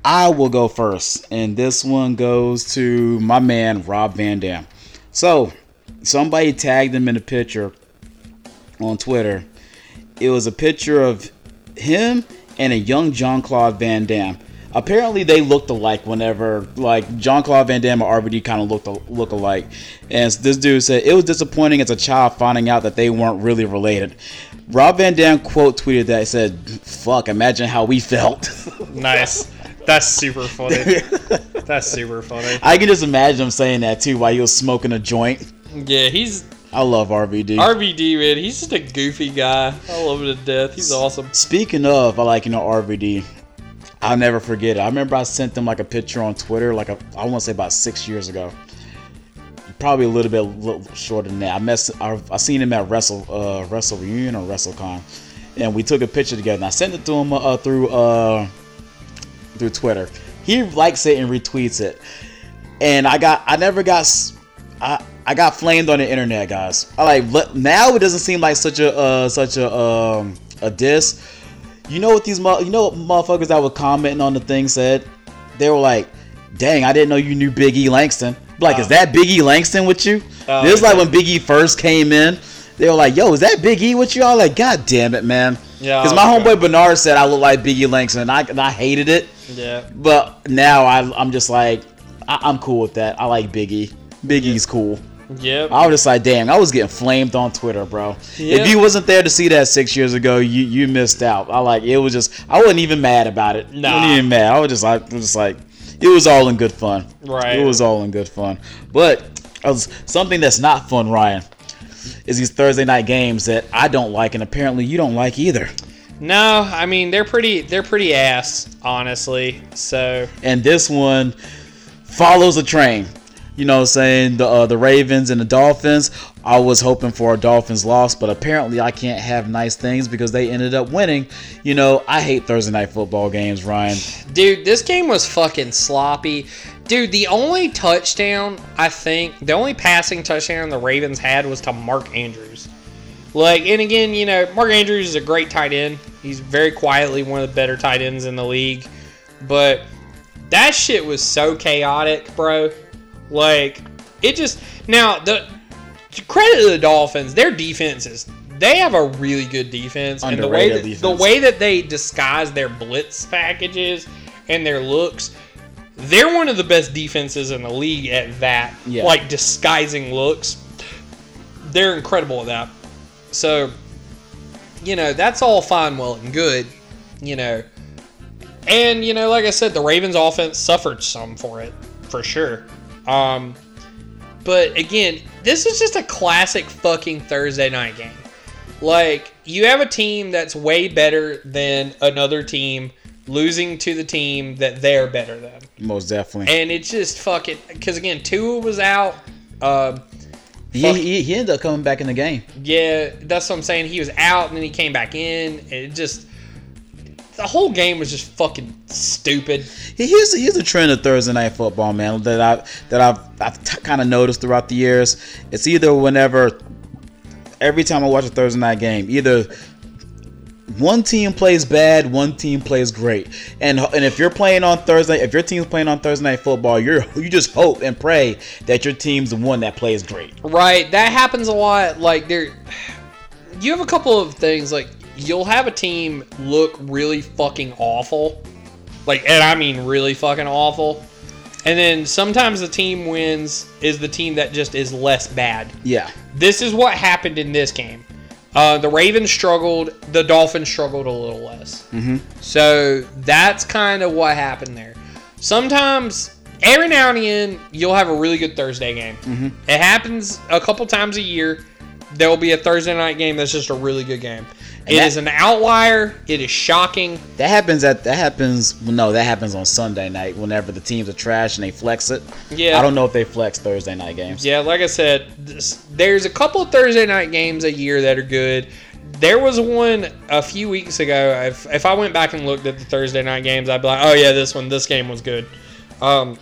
I will go first, and this one goes to my man Rob Van Dam. So, somebody tagged him in a picture on Twitter. It was a picture of him and a young John Claude Van Damme. Apparently, they looked alike whenever, like, John Claude Van Damme and RVD kind of looked look alike. And this dude said it was disappointing as a child finding out that they weren't really related. Rob Van Dam quote tweeted that He said, "Fuck, imagine how we felt." Nice. That's super funny. That's super funny. I can just imagine him saying that too while he was smoking a joint. Yeah, he's I love RVD. RVD, man. He's just a goofy guy. I love him to death. He's awesome. Speaking of, I like you know RVD. I'll never forget it. I remember I sent them like a picture on Twitter, like a, I want to say about six years ago. Probably a little bit little shorter than that. I mess, I, I seen him at Wrestle, uh, Wrestle Reunion or WrestleCon, and we took a picture together. And I sent it to him uh, through uh, through Twitter. He likes it and retweets it, and I got, I never got, I, I got flamed on the internet, guys. I like now it doesn't seem like such a uh, such a um, a diss. You know what these you know what motherfuckers that were commenting on the thing said? They were like, "Dang, I didn't know you knew Big E Langston." Like, is that Big E Langston with you? Oh, this is like when Big E first came in. They were like, "Yo, is that Big E with you?" I was like, "God damn it, man!" Yeah, Because my homeboy Bernard said I look like Big E Langston, and I, and I hated it. Yeah. But now I, I'm just like, I, I'm cool with that. I like Big E. Big E's cool. Yep. I was just like, damn, I was getting flamed on Twitter, bro. Yeah. If you wasn't there to see that six years ago, you you missed out. I like it was just I wasn't even mad about it. Nah. I wasn't even mad. I was just like was just like it was all in good fun. Right. It was all in good fun. But I something that's not fun, Ryan, is these Thursday night games that I don't like and apparently you don't like either. No, I mean they're pretty. They're pretty ass, honestly. So And this one follows the train. You know, what I'm saying the uh, the Ravens and the Dolphins. I was hoping for a Dolphins loss, but apparently I can't have nice things because they ended up winning. You know, I hate Thursday night football games, Ryan. Dude, this game was fucking sloppy. Dude, the only touchdown, I think, the only passing touchdown the Ravens had was to Mark Andrews. Like, and again, you know, Mark Andrews is a great tight end. He's very quietly one of the better tight ends in the league. But that shit was so chaotic, bro. Like, it just. Now, the credit to the Dolphins, their defenses. They have a really good defense, and the way that, the way that they disguise their blitz packages and their looks, they're one of the best defenses in the league at that. Yeah. Like disguising looks, they're incredible at that. So, you know, that's all fine, well, and good. You know, and you know, like I said, the Ravens' offense suffered some for it, for sure. Um, but again, this is just a classic fucking Thursday night game. Like, you have a team that's way better than another team losing to the team that they're better than. Most definitely. And it's just fucking because again, Tua was out. Um, He, he, he ended up coming back in the game. yeah, that's what I'm saying. He was out and then he came back in. And it just the whole game was just fucking stupid. Here's here's a trend of Thursday night football, man. That I that I've I've t- kind of noticed throughout the years. It's either whenever, every time I watch a Thursday night game, either one team plays bad, one team plays great, and and if you're playing on Thursday, if your team's playing on Thursday night football, you're you just hope and pray that your team's the one that plays great. Right, that happens a lot. Like there, you have a couple of things. Like you'll have a team look really fucking awful, like and I mean really fucking awful, and then sometimes the team wins is the team that just is less bad. Yeah, This is what happened in this game. Uh, the Ravens struggled. The Dolphins struggled a little less. mm-hmm. So that's kind of what happened there. Sometimes, every now and again, you'll have a really good Thursday game. Mhm. It happens a couple times a year. There will be a Thursday night game that's just a really good game. It And is that- an outlier. It is shocking. That happens at that happens no that happens on Sunday night whenever the teams are trash and they flex it. Yeah. I don't know if they flex Thursday night games. Yeah, like I said, this, there's a couple of Thursday night games a year that are good. There was one a few weeks ago. If, if I went back and looked at the Thursday night games, I'd be like, oh yeah, this one, this game was good. Um,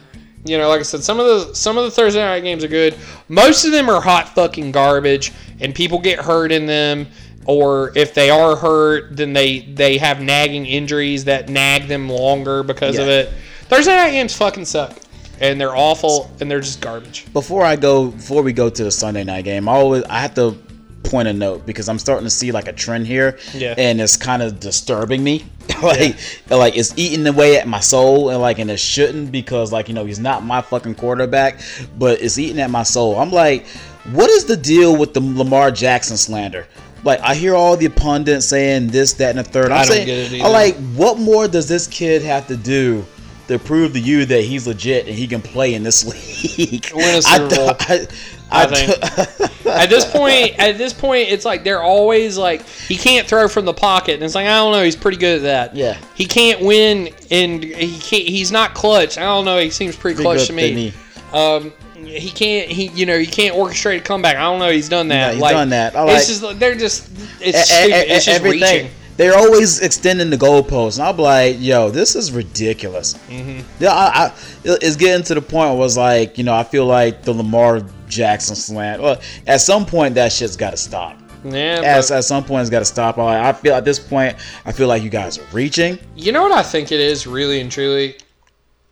you know, like I said, some of the some of the Thursday night games are good. Most of them are hot fucking garbage, and people get hurt in them. Or if they are hurt, then they they have nagging injuries that nag them longer because of it. Thursday night games fucking suck, and they're awful, and they're just garbage. Before I go, before we go to the Sunday night game, I always I have to point a note because I'm starting to see like a trend here, Yeah. and it's kind of disturbing me. like, like it's eating away at my soul, and like, and it shouldn't because like you know he's not my fucking quarterback, but it's eating at my soul. I'm like, what is the deal with the Lamar Jackson slander? Like I hear all the pundits saying this, that, and the third. I'm I don't saying, get it either. I'm like, what more does this kid have to do? To prove to you that he's legit and he can play in this league, Win a I Super Bowl. I, I I, think. at this point, at this point, it's like they're always like he can't throw from the pocket, and it's like I don't know, he's pretty good at that. Yeah. he can't win, and he can't. He's not clutch. I don't know. He seems pretty Pretty clutch to me. Um, he can't. He you know he can't orchestrate a comeback. I don't know. He's done that. Yeah, he's like, done that. Like- it's just they're just it's e- stupid. e- It's just everything. reaching. They're always extending the goalposts, and I'm like, yo, this is ridiculous. Mhm. Yeah, I, I, it's getting to the point where it was like, you know, I feel like the Lamar Jackson slant. Well, at some point, that shit's got to stop. Yeah, At, at some point, it's got to stop. I, I feel at this point, I feel like you guys are reaching. You know what I think it is, really and truly?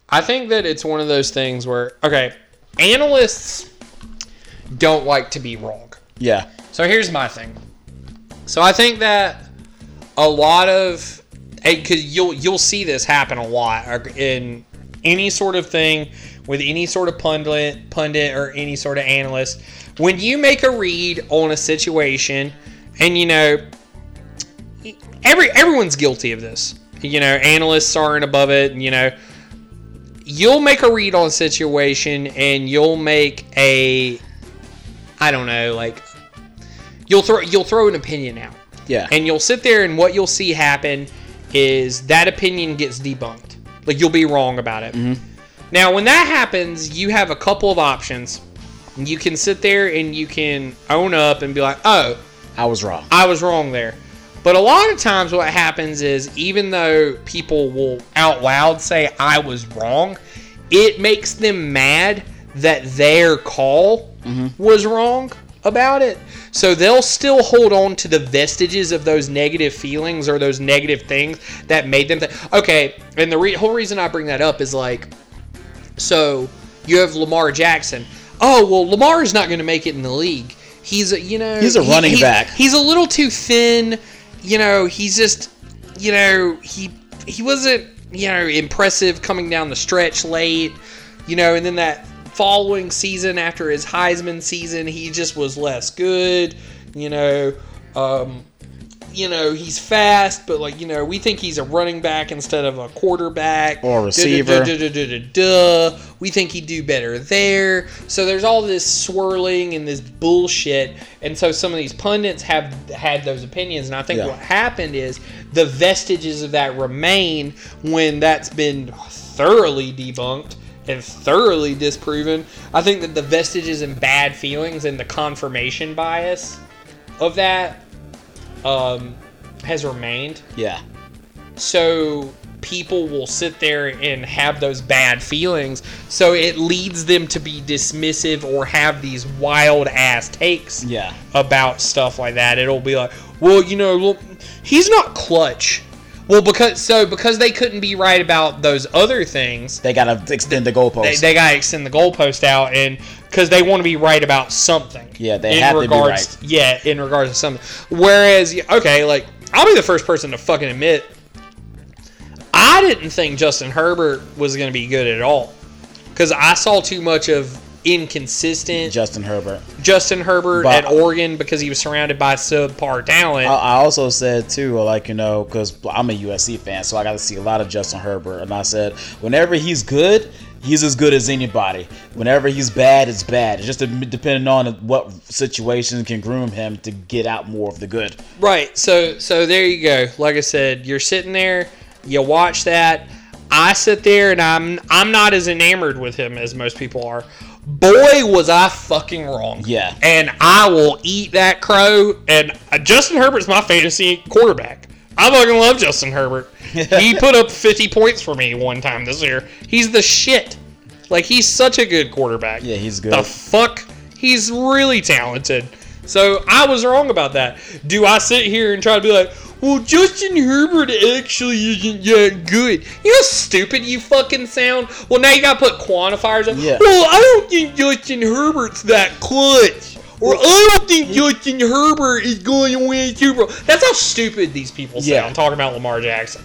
I think that it's one of those things where, okay, analysts don't like to be wrong. Yeah. So here's my thing. So I think that a lot of, because you'll you'll see this happen a lot uh, in any sort of thing with any sort of pundit, pundit or any sort of analyst. When you make a read on a situation, and you know, every everyone's guilty of this. You know, analysts aren't above it. You know, you'll make a read on a situation, and you'll make a, I don't know, like you'll throw you'll throw an opinion out. Yeah. And you'll sit there, and what you'll see happen is that opinion gets debunked. Like you'll be wrong about it. Mm-hmm. Now, when that happens, you have a couple of options. You can sit there and you can own up and be like, "Oh, I was wrong. I was wrong there." But a lot of times, what happens is, even though people will out loud say, "I was wrong," it makes them mad that their call mm-hmm. was wrong about it. So they'll still hold on to the vestiges of those negative feelings or those negative things that made them think, okay, and the re- whole reason I bring that up is like, so you have Lamar Jackson. Oh, well, Lamar is not going to make it in the league. He's a, you know, He's a running back. He's a little too thin. You know, he's just, you know, he he wasn't, you know, impressive coming down the stretch late. You know, and then that following season after his Heisman season, he just was less good. You know, um, you know he's fast, but like you know we think he's a running back instead of a quarterback Or a receiver. Duh, duh, duh, duh. We think he'd do better there. So there's all this swirling and this bullshit, and so some of these pundits have had those opinions, and I think Yeah. what happened is the vestiges of that remain when that's been thoroughly debunked and thoroughly disproven. I think that the vestiges and bad feelings and the confirmation bias of that um, has remained. Yeah. So people will sit there and have those bad feelings. So it leads them to be dismissive or have these wild ass takes Yeah. about stuff like that. It'll be like, well, you know, look, he's not clutch. Well, because so because they couldn't be right about those other things, They gotta extend the goalpost. they, they gotta extend the goalpost out, and because they want to be right about something. Yeah, they have to be right. Yeah, in regards to something. Whereas, okay, like I'll be the first person to fucking admit, I didn't think Justin Herbert was gonna be good at all, because I saw too much of inconsistent Justin Herbert. Justin Herbert But- at Oregon because he was surrounded by subpar talent. I, I also said too, like you know, because I'm a USC fan, so I got to see a lot of Justin Herbert, and I said whenever he's good, he's as good as anybody. Whenever he's bad, it's bad. It's just depending on what situation can groom him to get out more of the good. Right. So so there you go. Like I said, you're sitting there, you watch that. I sit there and I'm I'm not as enamored with him as most people are. Boy, was I fucking wrong. Yeah. And I will eat that crow. And uh, Justin Herbert's my fantasy quarterback. I fucking love Justin Herbert. he put up 50 points for me one time this year. He's the shit. Like he's such a good quarterback. Yeah, he's good. The fuck? He's really talented. So I was wrong about that. Do I sit here and try to be like, well, Justin Herbert actually isn't that good? You know how stupid you fucking sound? Well, now you gotta put quantifiers up. Yeah. Well, I don't think Justin Herbert's that clutch. Or I don't think Justin Herbert is going to win Super Bowl. That's how stupid these people sound Yeah. talking about Lamar Jackson.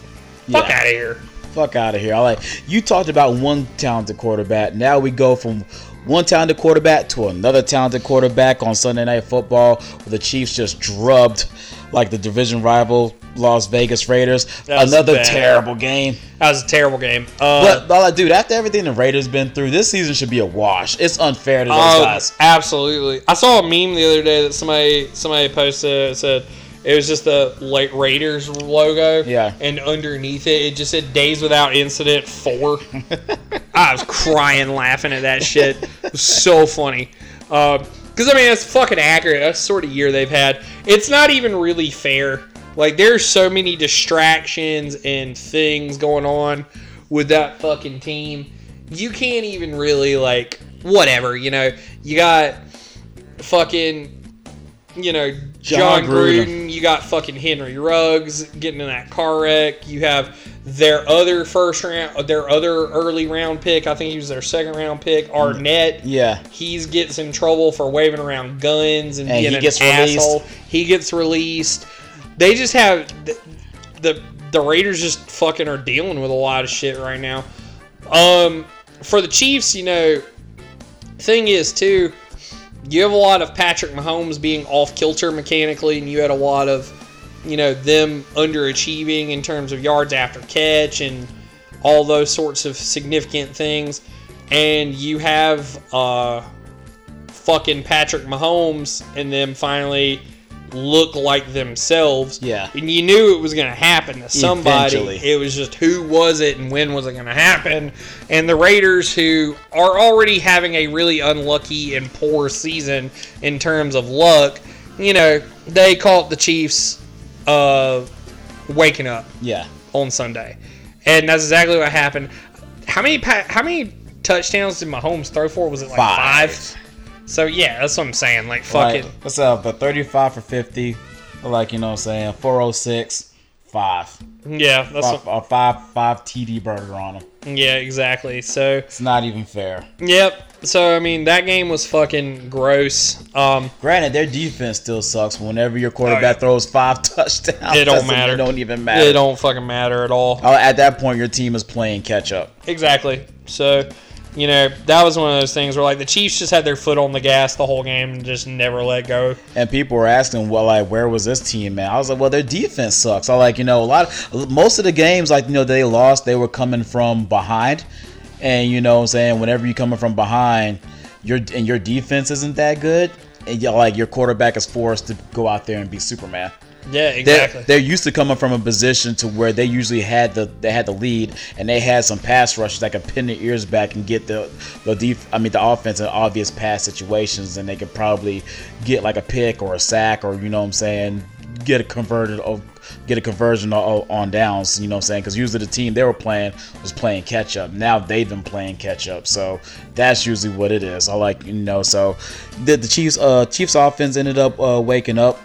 Fuck Yeah. out of here. Fuck out of here. I like you talked about one talented quarterback. Now we go from one talented quarterback to another talented quarterback on Sunday Night Football, where the Chiefs just drubbed like the division rival Las Vegas Raiders. Another bad. terrible game. That was a terrible game. Uh, But, but like, dude, after everything the Raiders been through, this season should be a wash. It's unfair to those Oh, guys. absolutely. I saw a meme the other day that somebody somebody posted. It said it was just the like Raiders logo. Yeah. And underneath it, it just said "Days Without Incident 4. I was crying laughing at that shit. It was so funny. Um, because I mean, that's fucking accurate. That's the sort of year they've had. It's not even really fair. Like there's so many distractions and things going on with that fucking team. You can't even really like whatever, you know. You got fucking you know Jon, Jon Gruden. Gruden. You got fucking Henry Ruggs getting in that car wreck. You have their other first round, their other early round pick. I think he was their second round pick. Arnette. Yeah. He's gets in trouble for waving around guns and, And being he an gets released. asshole. He gets released. They just have the, the the Raiders just fucking are dealing with a lot of shit right now. Um, for the Chiefs, you know, thing is too, you have a lot of Patrick Mahomes being off kilter mechanically, and you had a lot of, you know, them underachieving in terms of yards after catch and all those sorts of significant things. And you have uh, fucking Patrick Mahomes and them finally, look like themselves. Yeah. And you knew it was going to happen to somebody. Eventually. It was just who was it and when was it going to happen. And the Raiders, who are already having a really unlucky and poor season in terms of luck, you know, they caught the Chiefs uh, waking up Yeah. on Sunday, and that's exactly what happened. How many pa- how many touchdowns did Mahomes throw for? Was it like Five. five? So yeah, that's what I'm saying. Like fuck Like, it. What's up? But 35 for 50. Like, you know what I'm saying? 406, 5. Yeah, that's five, a five, five TD burger on him. Yeah, exactly. So It's not even fair. yep. So I mean, that game was fucking gross. Um, Granted, their defense still sucks. Whenever your quarterback Oh, throws five touchdowns, it don't matter. It don't even matter. It don't fucking matter at all. Oh, At that point, your team is playing catch up. Exactly. So, you know, that was one of those things where like the Chiefs just had their foot on the gas the whole game and just never let go. And people were asking, well, like, where was this team at? I was like, well, their defense sucks. I like, you know, a lot, of, most of the games, like, you know, they lost, they were coming from behind, and you know, what I'm saying, whenever you're coming from behind, your and your defense isn't that good, and you like your quarterback is forced to go out there and be Superman. Yeah, They're, exactly. they're used to coming from a position to where they usually had the they had the lead and they had some pass rushers that could pin their ears back and get the the def, I mean the offense in obvious pass situations and they could probably get like a pick or a sack or you know what I'm saying get a converted or get a conversion on, on downs you know what I'm saying because usually the team they were playing was playing catch up. Now they've been playing catch up. So that's usually what it is. I like you know so the, the Chiefs uh Chiefs offense ended up uh, waking up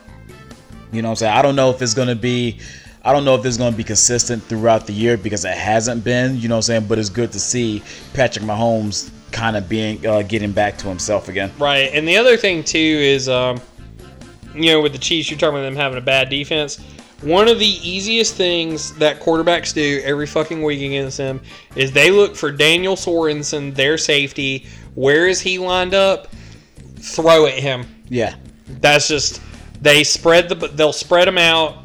you know what I'm saying? I don't know if it's going to be I don't know if it's going to be consistent throughout the year because it hasn't been, you know what I'm saying, but it's good to see Patrick Mahomes kind of being uh, getting back to himself again. Right, and the other thing too is, um, you know, with the Chiefs, you're talking about them having a bad defense. One of the easiest things that quarterbacks do every fucking week against them is they look for Daniel Sorensen, their safety. Where is he lined up? Throw at him. Yeah. That's just they spread the they'll spread them out.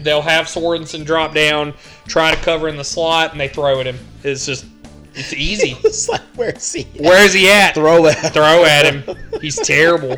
They'll have Sorensen drop down, try to cover in the slot, and they throw at him. It's just it's easy. it's like where's he? At? Where's he at? Throw at Throw at him. He's terrible.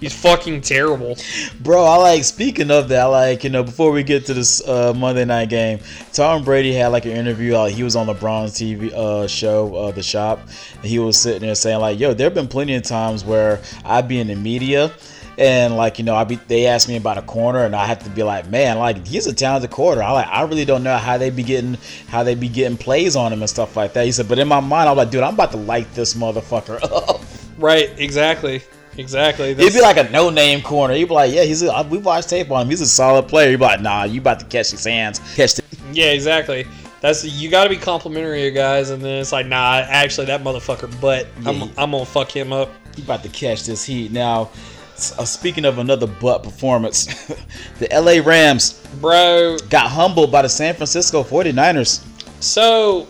He's fucking terrible. Bro, I like speaking of that, like, you know, before we get to this uh, Monday night game, Tom Brady had like an interview, like he was on LeBron's TV uh, show, uh, The Shop, and he was sitting there saying, like, yo, there have been plenty of times where I'd be in the media and like you know I be they asked me about a corner and I have to be like man like he's a talented corner I like I really don't know how they be getting how they be getting plays on him and stuff like that he said but in my mind I'm like dude I'm about to light this motherfucker up Right, exactly. Exactly. It'd be like a no-name corner. You'd be like, "Yeah, he's a, we watched tape on him. He's a solid player." You'd be like, "Nah, you about to catch his hands, catch the." Yeah, exactly. That's you got to be complimentary of guys, and then it's like, nah, actually, that motherfucker, but I'm, Yeah. I'm gonna fuck him up. You about to catch this heat now. S- Uh, speaking of another butt performance, the LA Rams, bro, got humbled by the San Francisco 49ers. So,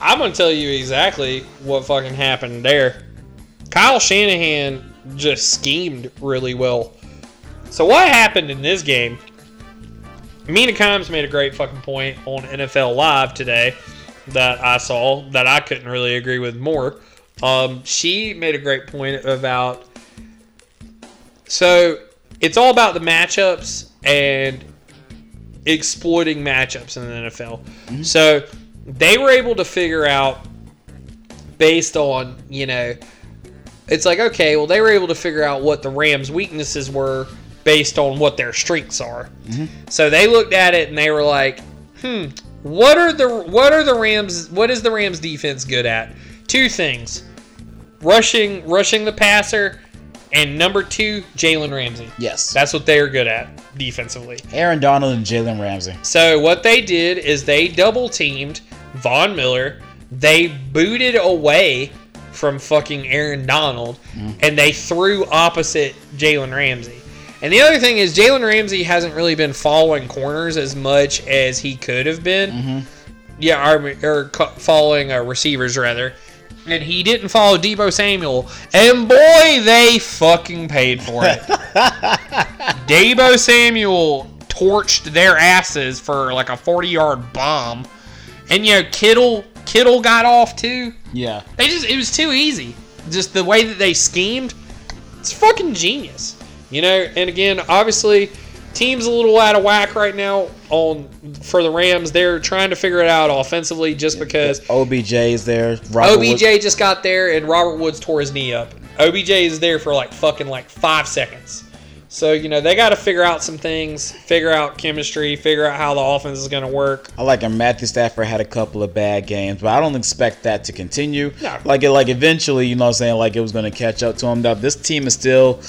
I'm gonna tell you exactly what fucking happened there. Kyle Shanahan just schemed really well. So what happened in this game? Mina Kimes made a great fucking point on NFL Live today that I saw that I couldn't really agree with more. Um, she made a great point about so it's all about the matchups and exploiting matchups in the NFL. So they were able to figure out based on, you know, it's like, okay, well, they were able to figure out what the Rams' weaknesses were based on what their strengths are. So they looked at it and they were like, hmm, what are the what are the Rams what is the Rams defense good at? Two things. Rushing rushing the passer and number two, Jalen Ramsey. Yes. That's what they're good at defensively. Aaron Donald and Jalen Ramsey. So what they did is they double teamed Von Miller. They booted away from fucking Aaron Donald, and they threw opposite Jalen Ramsey. And the other thing is Jalen Ramsey hasn't really been following corners as much as he could have been. Yeah, or, or following uh, receivers rather. And he didn't follow Deebo Samuel, and boy, they fucking paid for it. Deebo Samuel torched their asses for like a 40 yard bomb. And you know, Kittle Kittle got off too. Yeah. They just it was too easy. Just the way that they schemed, it's fucking genius. You know, and again, obviously, team's a little out of whack right now on for the Rams. They're trying to figure it out offensively just because OBJ is there. Robert OBJ Wood- just got there and Robert Woods tore his knee up. OBJ is there for like fucking like five seconds. So, you know, they got to figure out some things, figure out chemistry, figure out how the offense is going to work. I like him. Matthew Stafford had a couple of bad games, but I don't expect that to continue. No. Like it, like eventually, you know, what I'm saying like it was going to catch up to him. Now this team is still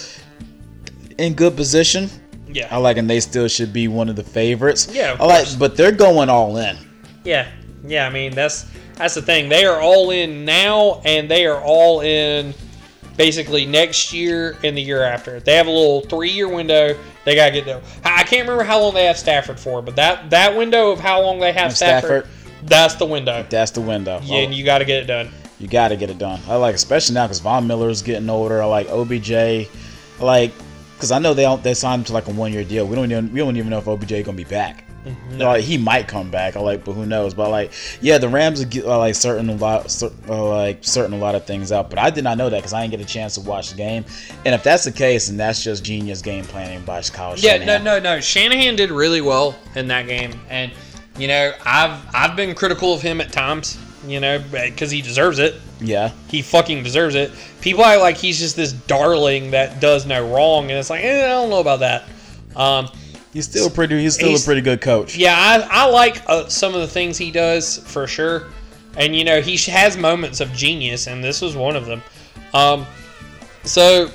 in good position. Yeah. I like, and they still should be one of the favorites. Yeah, of I like, course. but they're going all in. Yeah, yeah. I mean, that's that's the thing. They are all in now, and they are all in basically next year and the year after. They have a little three-year window. They gotta get there. I I can't remember how long they have Stafford for, but that that window of how long they have Stafford, Stafford? that's the window. That's the window. Yeah, and oh. you got to get it done. You got to get it done. I like, especially now because Von Miller is getting older. I like OBJ. Like, because I know they don't, they signed him to like a one year deal. We don't even we don't even know if OBJ gonna be back. No. Like, he might come back. I like, but who knows? But like, yeah, the Rams are like certain a lot, cer- uh, like certain a lot of things out. But I did not know that because I didn't get a chance to watch the game. And if that's the case, then that's just genius game planning by Kyle Yeah, Shanahan. no, no, no. Shanahan did really well in that game, and you know, I've I've been critical of him at times. You know, because he deserves it. Yeah. He fucking deserves it. People act like he's just this darling that does no wrong, and it's like, eh, I don't know about that. Um, He's still pretty. He's still He's- a pretty good coach. yeah, I, I like uh, some of the things he does for sure, and you know, he has moments of genius, and this was one of them. Um, so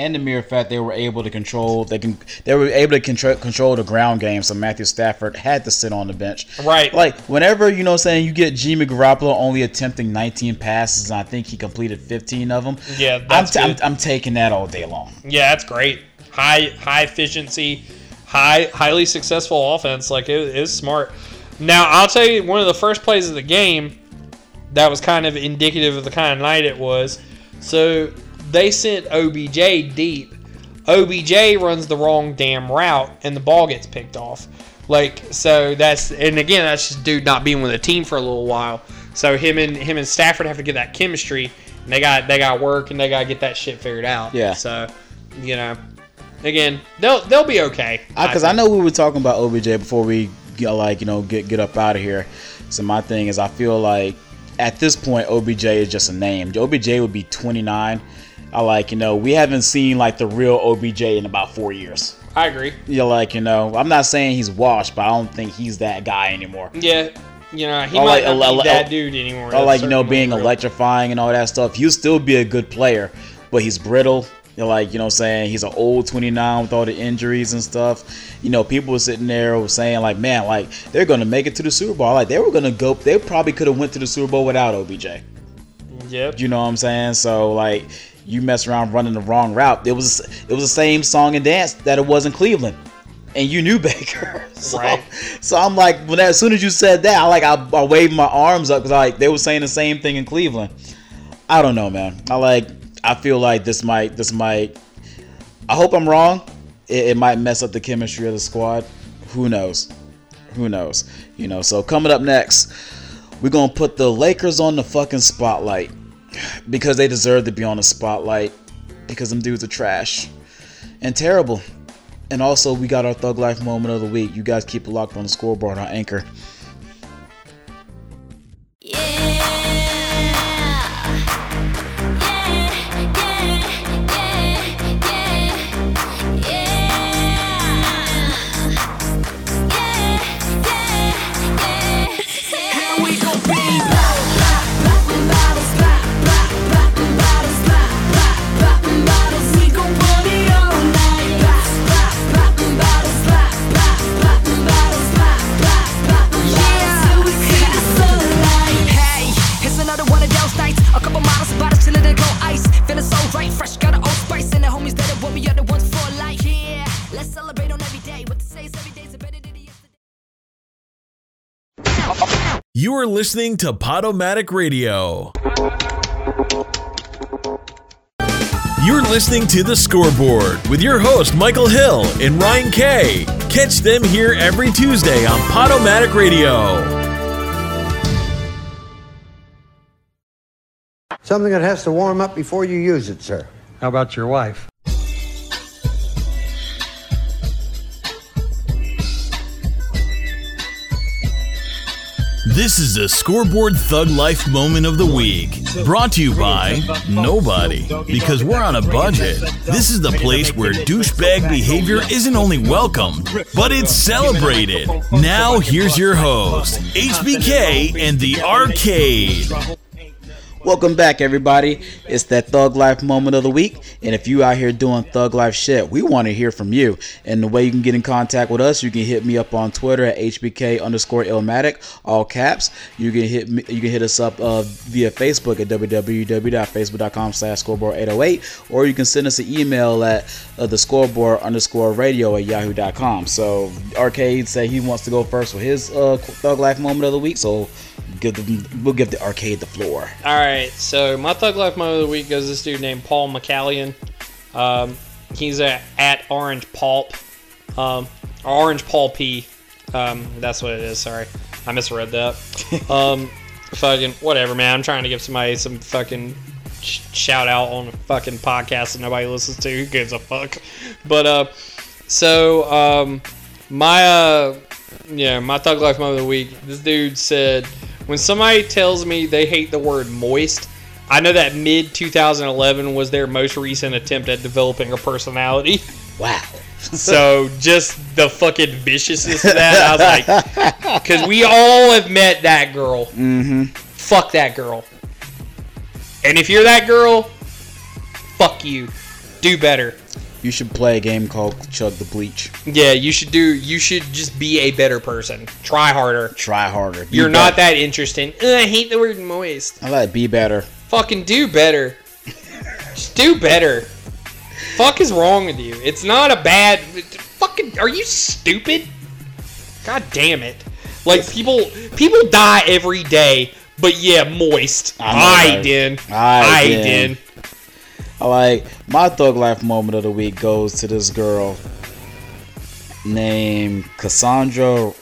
and the mere fact they were able to control they can they were able to control control the ground game so Matthew Stafford had to sit on the bench. Right. Like whenever you know saying you get Jimmy Garoppolo only attempting 19 passes and I think he completed 15 of them. Yeah, I'm, that's t- I'm. I'm taking that all day long. Yeah, that's great. High high efficiency, high highly successful offense. Like it, it smart. Now I'll tell you one of the first plays of the game that was kind of indicative of the kind of night it was. So they sent OBJ deep. OBJ runs the wrong damn route and the ball gets picked off. Like so that's and again that's just dude not being with a team for a little while. So him and him and Stafford have to get that chemistry. And they got they got work and they got to get that shit figured out. Yeah. So you know, again they'll they'll be okay. Because I, know we were talking about OBJ before we get, like you know get get up out of here. So my thing is I feel like at this point OBJ is just a name. OBJ would be 29. I like you know we haven't seen like the real OBJ in about four years. I agree. You're like, you know, I'm not saying he's washed, but I don't think he's that guy anymore. Yeah. You know, he might like- not I be that dude anymore. I like, you know, being true. electrifying and all that stuff. He'll still be a good player, but he's brittle. You're like, you know, I'm saying he's an old 29 with all the injuries and stuff. You know, people were sitting there saying like, man, like they're gonna make it to the Super Bowl. Like they were gonna go. They probably could have went to the Super Bowl without OBJ. Yep. You know what I'm saying? So like, you mess around running the wrong route. It was it was the same song and dance that it was in Cleveland, and you knew Baker. so, Right. So I'm like, when as soon as you said that, I like I, I waved my arms up because like they were saying the same thing in Cleveland. I don't know, man. I like I feel like this might this might. I hope I'm wrong. It, it might mess up the chemistry of the squad. Who knows? Who knows? You know. So coming up next, we're gonna put the Lakers on the fucking spotlight because they deserve to be on the spotlight because them dudes are trash and terrible. And also, we got our Thug Life moment of the week. You guys keep it locked on the scoreboard on Anchor. You are listening to Podomatic Radio. You're listening to The Scoreboard with your host, Michael Hill and Ryan Kay. Catch them here every Tuesday on Podomatic Radio. Something that has to warm up before you use it, sir. How about your wife? This is the Scoreboard Thug Life Moment of the Week, brought to you by nobody. Because we're on a budget. This is the place where douchebag behavior isn't only welcome, but it's celebrated. Now, here's your host, HBK and the Arcade. Welcome back, everybody. It's that Thug Life moment of the week. And if you out here doing Thug Life shit, we want to hear from you. And the way you can get in contact with us, you can hit me up on Twitter at HBK underscore Illmatic, all caps. You can hit me, you can hit us up uh, via Facebook at www.facebook.com slash scoreboard 808. Or you can send us an email at uh, the scoreboard underscore radio at yahoo.com. So Arcade said he wants to go first with his uh, Thug Life moment of the week. So give the, we'll give the Arcade the floor. All right, so my Thug Life moment of the week goes to this dude named Paul McCallion. Um, he's a, at Orange Pulp, um, or Orange Paul P. Um, that's what it is. Sorry, I misread that. Um, fucking whatever, man. I'm trying to give somebody some fucking sh- shout out on a fucking podcast that nobody listens to. Who gives a fuck? But uh, so um, my uh, yeah, my Thug Life moment of the week. This dude said, when somebody tells me they hate the word moist, I know that mid 2011 was their most recent attempt at developing a personality. Wow. So just the fucking viciousness of that, I was like, because we all have met that girl. Mm-hmm. Fuck that girl. And if you're that girl, fuck you. Do better. You should play a game called Chug the Bleach. Yeah, you should do. You should just be a better person. Try harder. Try harder. Be You're not that interesting. Ugh, I hate the word moist. I like be better. Fucking do better. just do better. Fuck is wrong with you? It's not a bad. Fucking. Are you stupid? God damn it! Like people, people die every day. But yeah, moist. I I, did. I I did. did. Like my thug life moment of the week goes to this girl named Cassandra,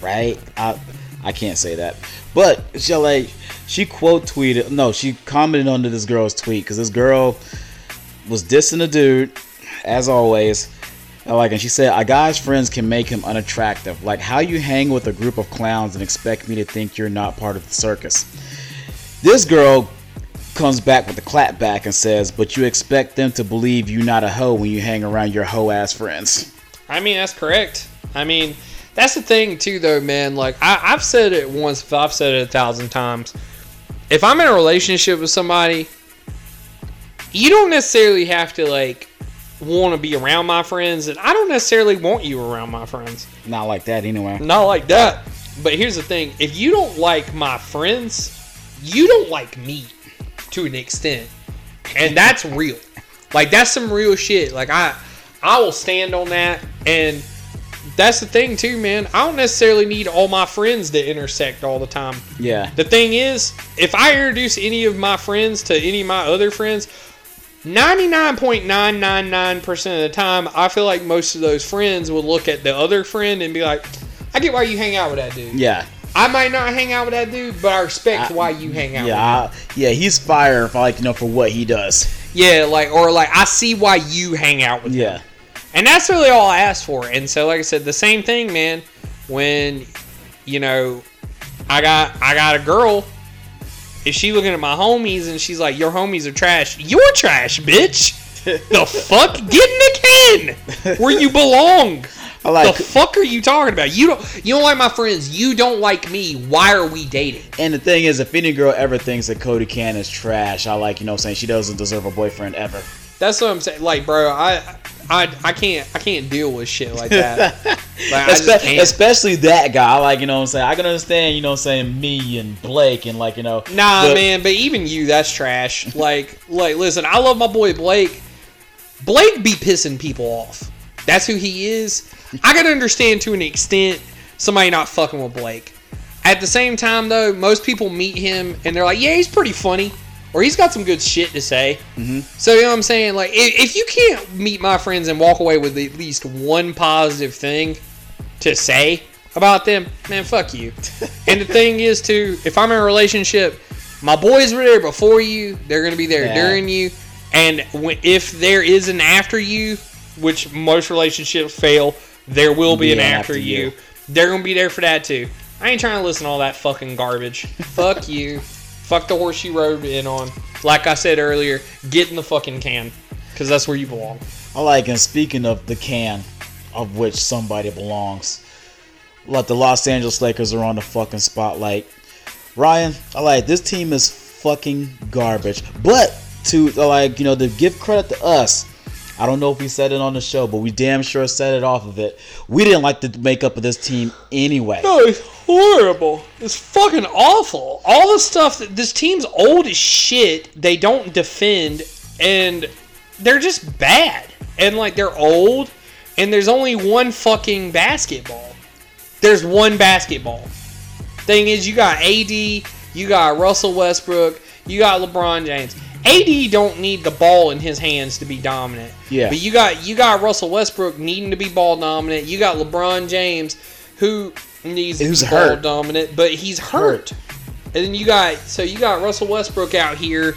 right? I I can't say that, but she like she quote tweeted. No, she commented under this girl's tweet because this girl was dissing a dude, as always. Like, and she said, "A guy's friends can make him unattractive. Like how you hang with a group of clowns and expect me to think you're not part of the circus." This girl comes back with the clap back and says, "But you expect them to believe you not a hoe when you hang around your hoe ass friends." I mean, that's correct. I mean, that's the thing too, though, man. Like I, I've said it once, if I've said it a thousand times. If I'm in a relationship with somebody, you don't necessarily have to like want to be around my friends, and I don't necessarily want you around my friends. Not like that, anyway. Not like that. But here's the thing: if you don't like my friends, you don't like me to an extent, and that's real. Like that's some real shit. Like I, I will stand on that, and that's the thing too, man. I don't necessarily need all my friends to intersect all the time. Yeah. The thing is, if I introduce any of my friends to any of my other friends, 99.999% of the time, I feel like most of those friends will look at the other friend and be like, I get why you hang out with that dude. Yeah. I might not hang out with that dude, but I respect why you hang out Yeah, with him. I, yeah, he's fire for like you know for what he does. Yeah, like or like I see why you hang out with Yeah. him. Yeah, and that's really all I asked for. And so like I said, the same thing, man, when you know, I got I got a girl, if she looking at my homies and she's like, Your homies are trash, you're trash, bitch. the fuck? Get in the can where you belong. I like- the fuck are you talking about? You don't you don't like my friends, you don't like me. Why are we dating? And the thing is, if any girl ever thinks that Cody Can is trash, I like you know what I'm saying she doesn't deserve a boyfriend ever. That's what I'm saying. Like, bro, I, I, I can't, I can't deal with shit like that. like, Espe- especially that guy. I like you know what I'm saying I can understand you know what I'm saying me and Blake and like you know Nah, but- man, but even you, that's trash. Like, like, listen, I love my boy Blake. Blake be pissing people off. That's who he is. I can understand to an extent somebody not fucking with Blake. At the same time, though, most people meet him and they're like, "Yeah, he's pretty funny," or "He's got some good shit to say." Mm-hmm. So you know what I'm saying? Like, if, if you can't meet my friends and walk away with at least one positive thing to say about them, man, fuck you. and the thing is, too, if I'm in a relationship, my boys were there before you. They're gonna be there Yeah. during you, and if there is an after you, which most relationships fail, there will be, an after, you. They're gonna be there for that too. I ain't trying to listen to all that fucking garbage. Fuck you. Fuck the horse you rode in on. Like I said earlier, get in the fucking can. Because that's where you belong. I like, and speaking of the can, of which somebody belongs, like the Los Angeles Lakers are on the fucking spotlight. Ryan, I like this team is fucking garbage. But to like, you know, to give credit to us, I don't know if we said it on the show, but we damn sure said it off of it. We didn't like the makeup of this team anyway. No, it's horrible. It's fucking awful. All the stuff that this team's old as shit. They don't defend, and they're just bad. And like they're old, and there's only one fucking basketball. There's one basketball. Thing is, you got AD, you got Russell Westbrook, you got LeBron James. AD don't need the ball in his hands to be dominant. Yeah. But you got you got Russell Westbrook needing to be ball dominant. You got LeBron James who needs to Who's be ball hurt. dominant, but he's hurt. And then you got so you got Russell Westbrook out here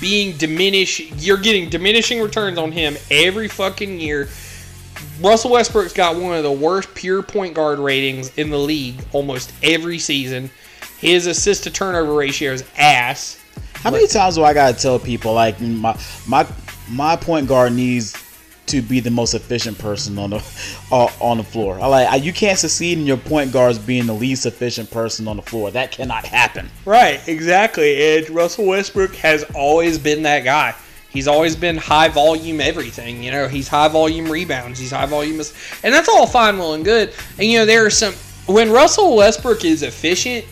being diminished. You're getting diminishing returns on him every fucking year. Russell Westbrook's got one of the worst pure point guard ratings in the league almost every season. His assist to turnover ratio is ass. How many times do I gotta tell people like my my my point guard needs to be the most efficient person on the uh, on the floor? I like I, you can't succeed in your point guards being the least efficient person on the floor. That cannot happen. Right, exactly. And Russell Westbrook has always been that guy. He's always been high volume everything. You know, he's high volume rebounds. He's high volume, and that's all fine, well, and good. And you know, there are some when Russell Westbrook is efficient,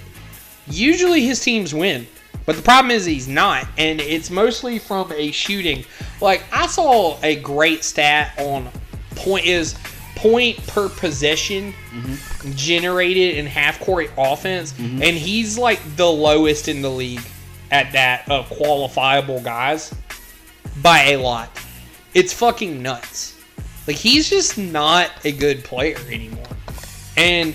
usually his teams win. But the problem is he's not, and it's mostly from a shooting. Like I saw a great stat on point is point per possession mm-hmm. generated in half court offense, mm-hmm. and he's like the lowest in the league at that of qualifiable guys by a lot. It's fucking nuts. Like he's just not a good player anymore, and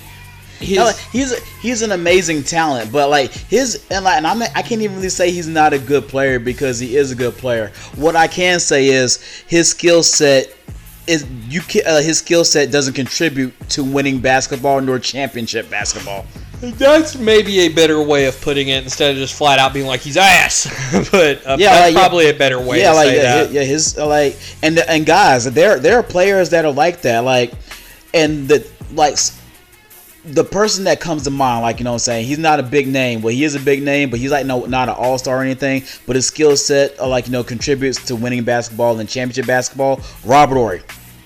his No, he's he's an amazing talent, but like his and like and I'm I can't even really say he's not a good player because he is a good player. What I can say is his skill set is you can, uh, his skill set doesn't contribute to winning basketball nor championship basketball. That's maybe a better way of putting it instead of just flat out being like he's ass. but uh, Yeah, that's like, yeah. probably a better way yeah, to like yeah, yeah, his uh, like and and guys, there there are players that are like that, like and the like the person that comes to mind, like you know, what I'm saying he's not a big name. Well, he is a big name, but he's like no not an all star or anything. But his skill set, uh, like you know, contributes to winning basketball and championship basketball. Robert Horry.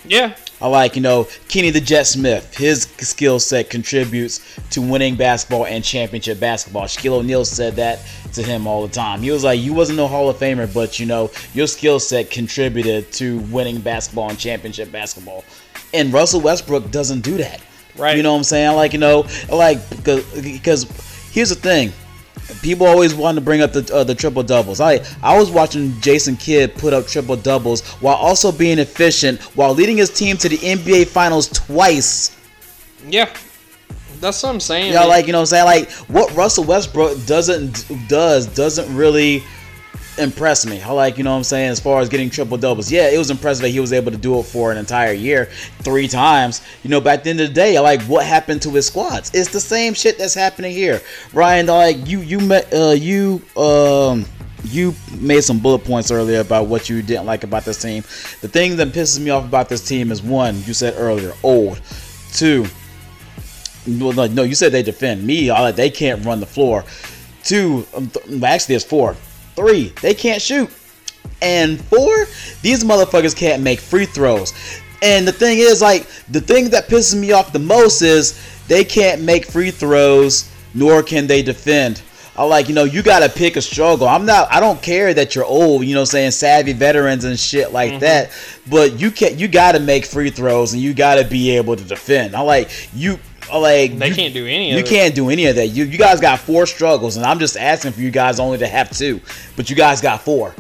Yeah. I like, you know, Kenny the Jet Smith. His skill set contributes to winning basketball and championship basketball. Shaquille O'Neal said that to him all the time. He was like, You wasn't no Hall of Famer, but, you know, your skill set contributed to winning basketball and championship basketball. And Russell Westbrook doesn't do that. Right. You know what I'm saying? Like, you know, like, because, because here's the thing. People always want to bring up the uh, the triple doubles. I I was watching Jason Kidd put up triple doubles while also being efficient while leading his team to the NBA Finals twice. Yeah. That's what I'm saying. Yeah, man. like you know what I'm saying. Like what Russell Westbrook doesn't does doesn't really impress me. I like you know what I'm saying as far as getting triple doubles. Yeah, it was impressive that he was able to do it for an entire year three times. You know, back at the end of the day, I like what happened to his squads. It's the same shit that's happening here. Ryan, like you you met uh you um you made some bullet points earlier about what you didn't like about this team. The thing that pisses me off about this team is one, you said earlier, old. Two, no, no, you said they defend me. They can't run the floor. Two, um, actually, it's four. Three, they can't shoot. And four, these motherfuckers can't make free throws. And the thing is, like, the thing that pisses me off the most is they can't make free throws, nor can they defend. I like, you know, you gotta pick a struggle. I'm not I don't care that you're old, you know I'm saying, savvy veterans and shit like Mm-hmm. that. But you can not you gotta make free throws and you gotta be able to defend. I like you like They you- can't do any of You can't do any of that. You you guys got four struggles, and I'm just asking for you guys only to have two, but you guys got four.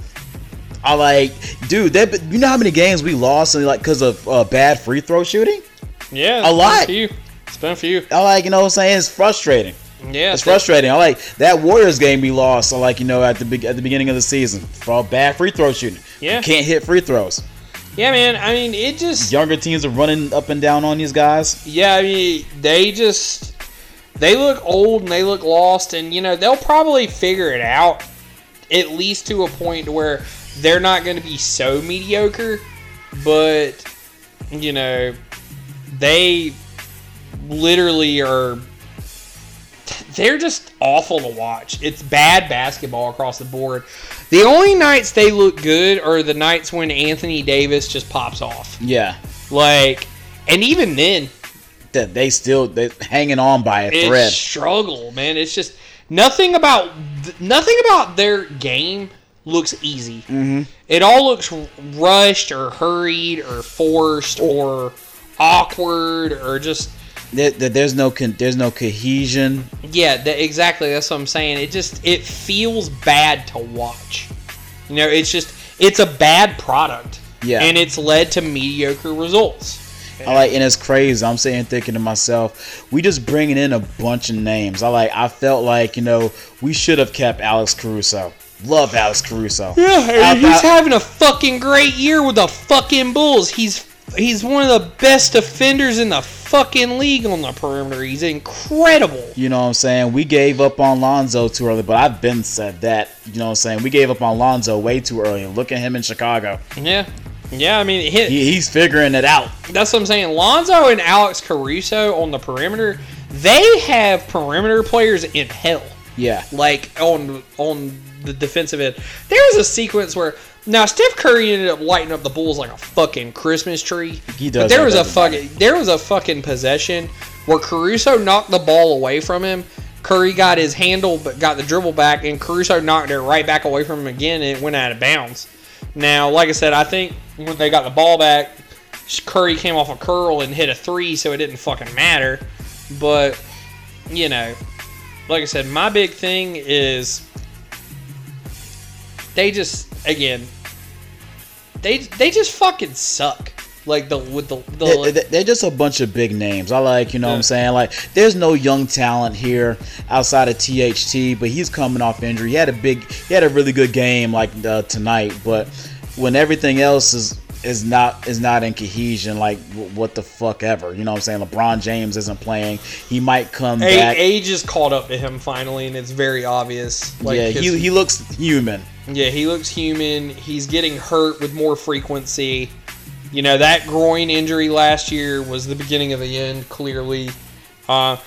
I like, dude. That you know how many games we lost and like because of uh, bad free throw shooting. Yeah, a been lot. few. It's been a few. I like, you know what I'm saying. It's frustrating. Yeah, it's frustrating. I like that Warriors game we lost. I like, you know, at the be- at the beginning of the season for all bad free throw shooting. Yeah. You can't hit free throws. Yeah, man. I mean, it just Younger teams are running up and down on these guys. Yeah, I mean, they just they look old and they look lost, and you know they'll probably figure it out at least to a point where they're not going to be so mediocre, but you know they literally are they're just awful to watch. It's bad basketball across the board. The only nights they look good are the nights when Anthony Davis just pops off. Yeah. Like, and even then, they still they're hanging on by a thread. struggle, man. It's just nothing about nothing about their game looks easy. Mm-hmm. It all looks rushed or hurried or forced or awkward or just There, there- there's no con- there's no cohesion. Yeah, that, exactly. That's what I'm saying. It just it feels bad to watch. You know, it's just it's a bad product. Yeah. and it's led to mediocre results. I like, and it's crazy. I'm sitting thinking to myself, we just bringing in a bunch of names. I like, I felt like you know we should have kept Alex Caruso. Love Alex Caruso. Yeah, I- he's I- having a fucking great year with the fucking Bulls. He's he's one of the best defenders in the fucking league on the perimeter. He's incredible. You know what I'm saying? We gave up on Lonzo too early, but I've been said that. You know what I'm saying? We gave up on Lonzo way too early. Look at him in Chicago. Yeah, yeah. I mean, he, he's figuring it out. That's what I'm saying. Lonzo and Alex Caruso on the perimeter, they have perimeter players in hell. Yeah. Like on on the defensive end. There was a sequence where now Steph Curry ended up lighting up the Bulls like a fucking Christmas tree. He does But there was a fucking there was a fucking possession where Caruso knocked the ball away from him. Curry got his handle but got the dribble back and Caruso knocked it right back away from him again and it went out of bounds. Now, like I said, I think when they got the ball back, Curry came off a curl and hit a three, so it didn't fucking matter. But you know, like I said, my big thing is they just again they they just fucking suck. Like the with the, the They- they- They're just a bunch of big names. I like, you know what I'm saying? Like, there's no young talent here outside of THT, but he's coming off injury. He had a big, he had a really good game like uh, tonight, but when everything else is is not is not in cohesion, like w- what the fuck ever. You know what I'm saying? LeBron James isn't playing. He might come A- back. age is caught up to him finally, and it's very obvious. Like yeah, his- he, he looks human. Yeah, he looks human. He's getting hurt with more frequency. You know, that groin injury last year was the beginning of the end, clearly. Uh,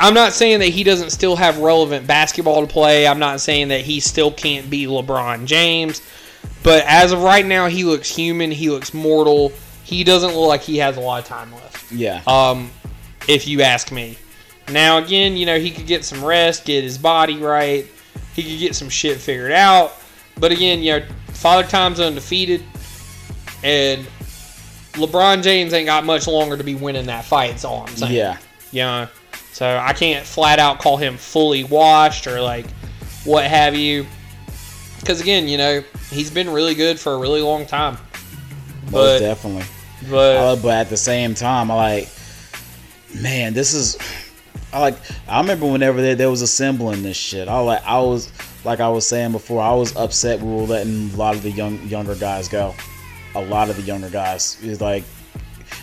I'm not saying that he doesn't still have relevant basketball to play. I'm not saying that he still can't be LeBron James. But as of right now, he looks human. He looks mortal. He doesn't look like he has a lot of time left. Yeah. Um, if you ask me. Now again, you know he could get some rest, get his body right. He could get some shit figured out. But again, you know, Father Time's undefeated, and LeBron James ain't got much longer to be winning that fight. That's all I'm saying. Yeah. You know, so I can't flat out call him fully washed or like what have you. Because again, you know, he's been really good for a really long time. Most definitely. but Uh, but at the same time, I like, man, this is, I like. I remember whenever there, there was assembling this shit. I like, I was like I was saying before, I was upset we were letting a lot of the young younger guys go. A lot of the younger guys is like.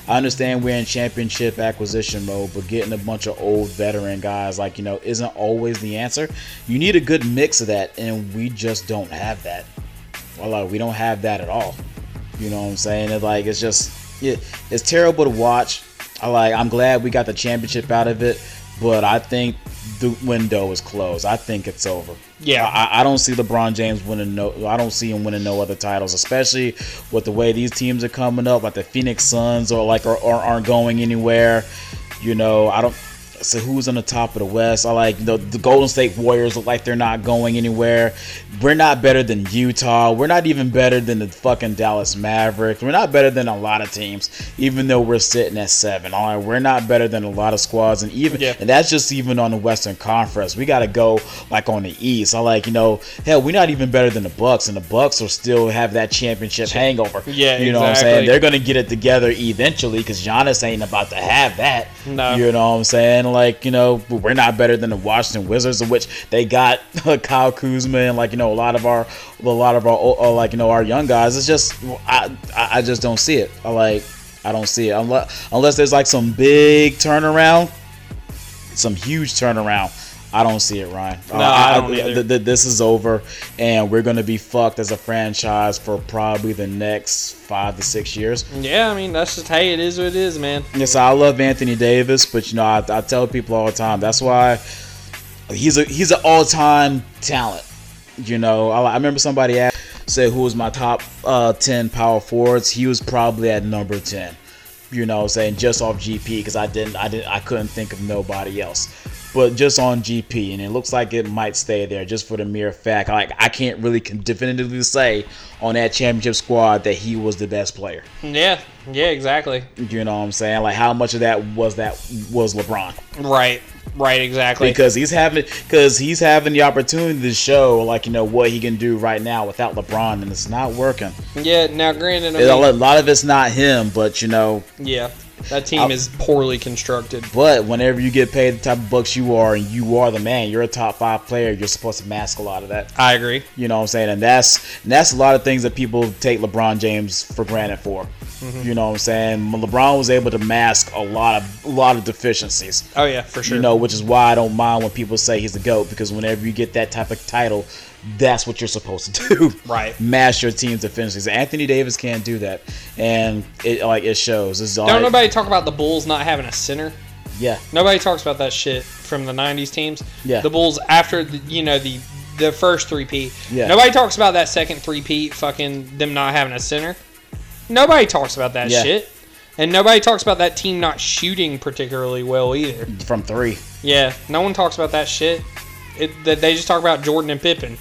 I understand we're in championship acquisition mode, but getting a bunch of old veteran guys like you know isn't always the answer. You need a good mix of that, and we just don't have that. Well, like, we don't have that at all. You know what I'm saying? It's like it's just it, it's terrible to watch. I like I'm glad we got the championship out of it, but I think the window is closed. I think it's over. Yeah. I, I don't see LeBron James winning no. I don't see him winning no other titles, especially with the way these teams are coming up, like the Phoenix Suns, or like or, or aren't going anywhere. You know, I don't. So who's on the top of the West? I like the, the Golden State Warriors look like they're not going anywhere. We're not better than Utah. We're not even better than the fucking Dallas Mavericks. We're not better than a lot of teams, even though we're sitting at seven. All right, we're not better than a lot of squads, and even yeah. and that's just even on the Western Conference. We got to go like on the East. I like you know, hell, we're not even better than the Bucks, and the Bucks will still have that championship hangover. Yeah, you know what I'm saying? They're gonna get it together eventually because Giannis ain't about to have that. No. You know what I'm saying? Like, you know, we're not better than the Washington Wizards, of which they got Kyle Kuzma and like, you know, a lot of our a lot of our uh, like, you know, our young guys. It's just I I I just don't see it. I like I don't see it unless unless there's like some big turnaround. some huge turnaround. I don't see it, Ryan. Uh, No, I don't either. th- th- this is over, and we're gonna be fucked as a franchise for probably the next five to six years. Yeah, I mean that's just hey, it is what it is, man. Yes, I love Anthony Davis, but you know, I, I tell people all the time that's why he's a he's an all time talent. You know, I, I remember somebody asked, said who was my top uh, ten power forwards. He was probably at number ten. You know, saying just off GP because I didn't I didn't I couldn't think of nobody else. But just on GP, and it looks like it might stay there just for the mere fact. Like I can't really definitively say on that championship squad that he was the best player. Yeah, yeah, exactly. You know what I'm saying? Like how much of that was that was LeBron? Right, right, exactly. Because he's having because he's having the opportunity to show like you know what he can do right now without LeBron, and it's not working. yeah, now granted, I a mean, lot of it's not him, but you know. yeah, that team I'll- is poorly constructed. But whenever you get paid the type of bucks you are, and you are the man, you're a top five player. You're supposed to mask a lot of that. I agree. You know what I'm saying? And that's and that's a lot of things that people take LeBron James for granted for. Mhm. You know what I'm saying? LeBron was able to mask a lot of a lot of deficiencies. Oh yeah, for sure. You know, which is why I don't mind when people say he's the GOAT because whenever you get that type of title, that's what you're supposed to do. Right. Mash your team's defenses. Anthony Davis can't do that. And it like it shows. It's Don't like, nobody talk about the Bulls not having a center. Yeah. Nobody talks about that shit from the '90s teams. Yeah. The Bulls after the, you know the the first three P. Yeah. Nobody talks about that second three P. Fucking them not having a center. Nobody talks about that Yeah. shit. And nobody talks about that team not shooting particularly well either. From three. Yeah, no one talks about that shit. It, they just talk about Jordan and Pippen.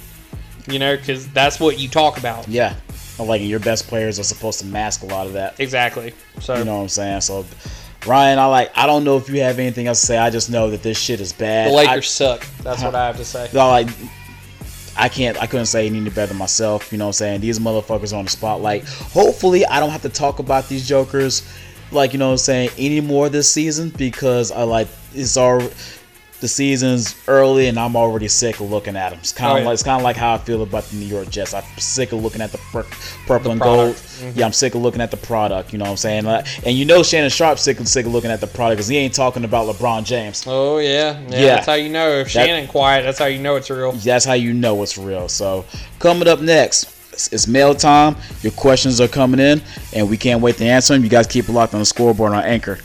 You know, because that's what you talk about. Yeah. Like your best players are supposed to mask a lot of that. Exactly. So you know what I'm saying? So Ryan, I like I don't know if you have anything else to say. I just know that this shit is bad. The Lakers I- suck. That's what I have to say. No, like I can't I couldn't say any better myself, you know what I'm saying? These motherfuckers are on the spotlight. Hopefully I don't have to talk about these jokers like, you know what I'm saying, anymore this season because I like it's all the season's early and I'm already sick of looking at them. It's kind of Oh, yeah. like it's kind of like how I feel about the New York Jets. I'm sick of looking at the pur- purple The and gold. Mhm. Yeah, I'm sick of looking at the product. You know what I'm saying? And you know Shannon Sharpe's sick of sick of looking at the product because he ain't talking about LeBron James. Oh yeah. yeah, Yeah. That's how you know if That- Shannon quiet. That's how you know it's real. That's how you know it's real. So coming up next, it's- it's mail time. Your questions are coming in, and we can't wait to answer them. You guys keep it locked on the scoreboard on Anchor.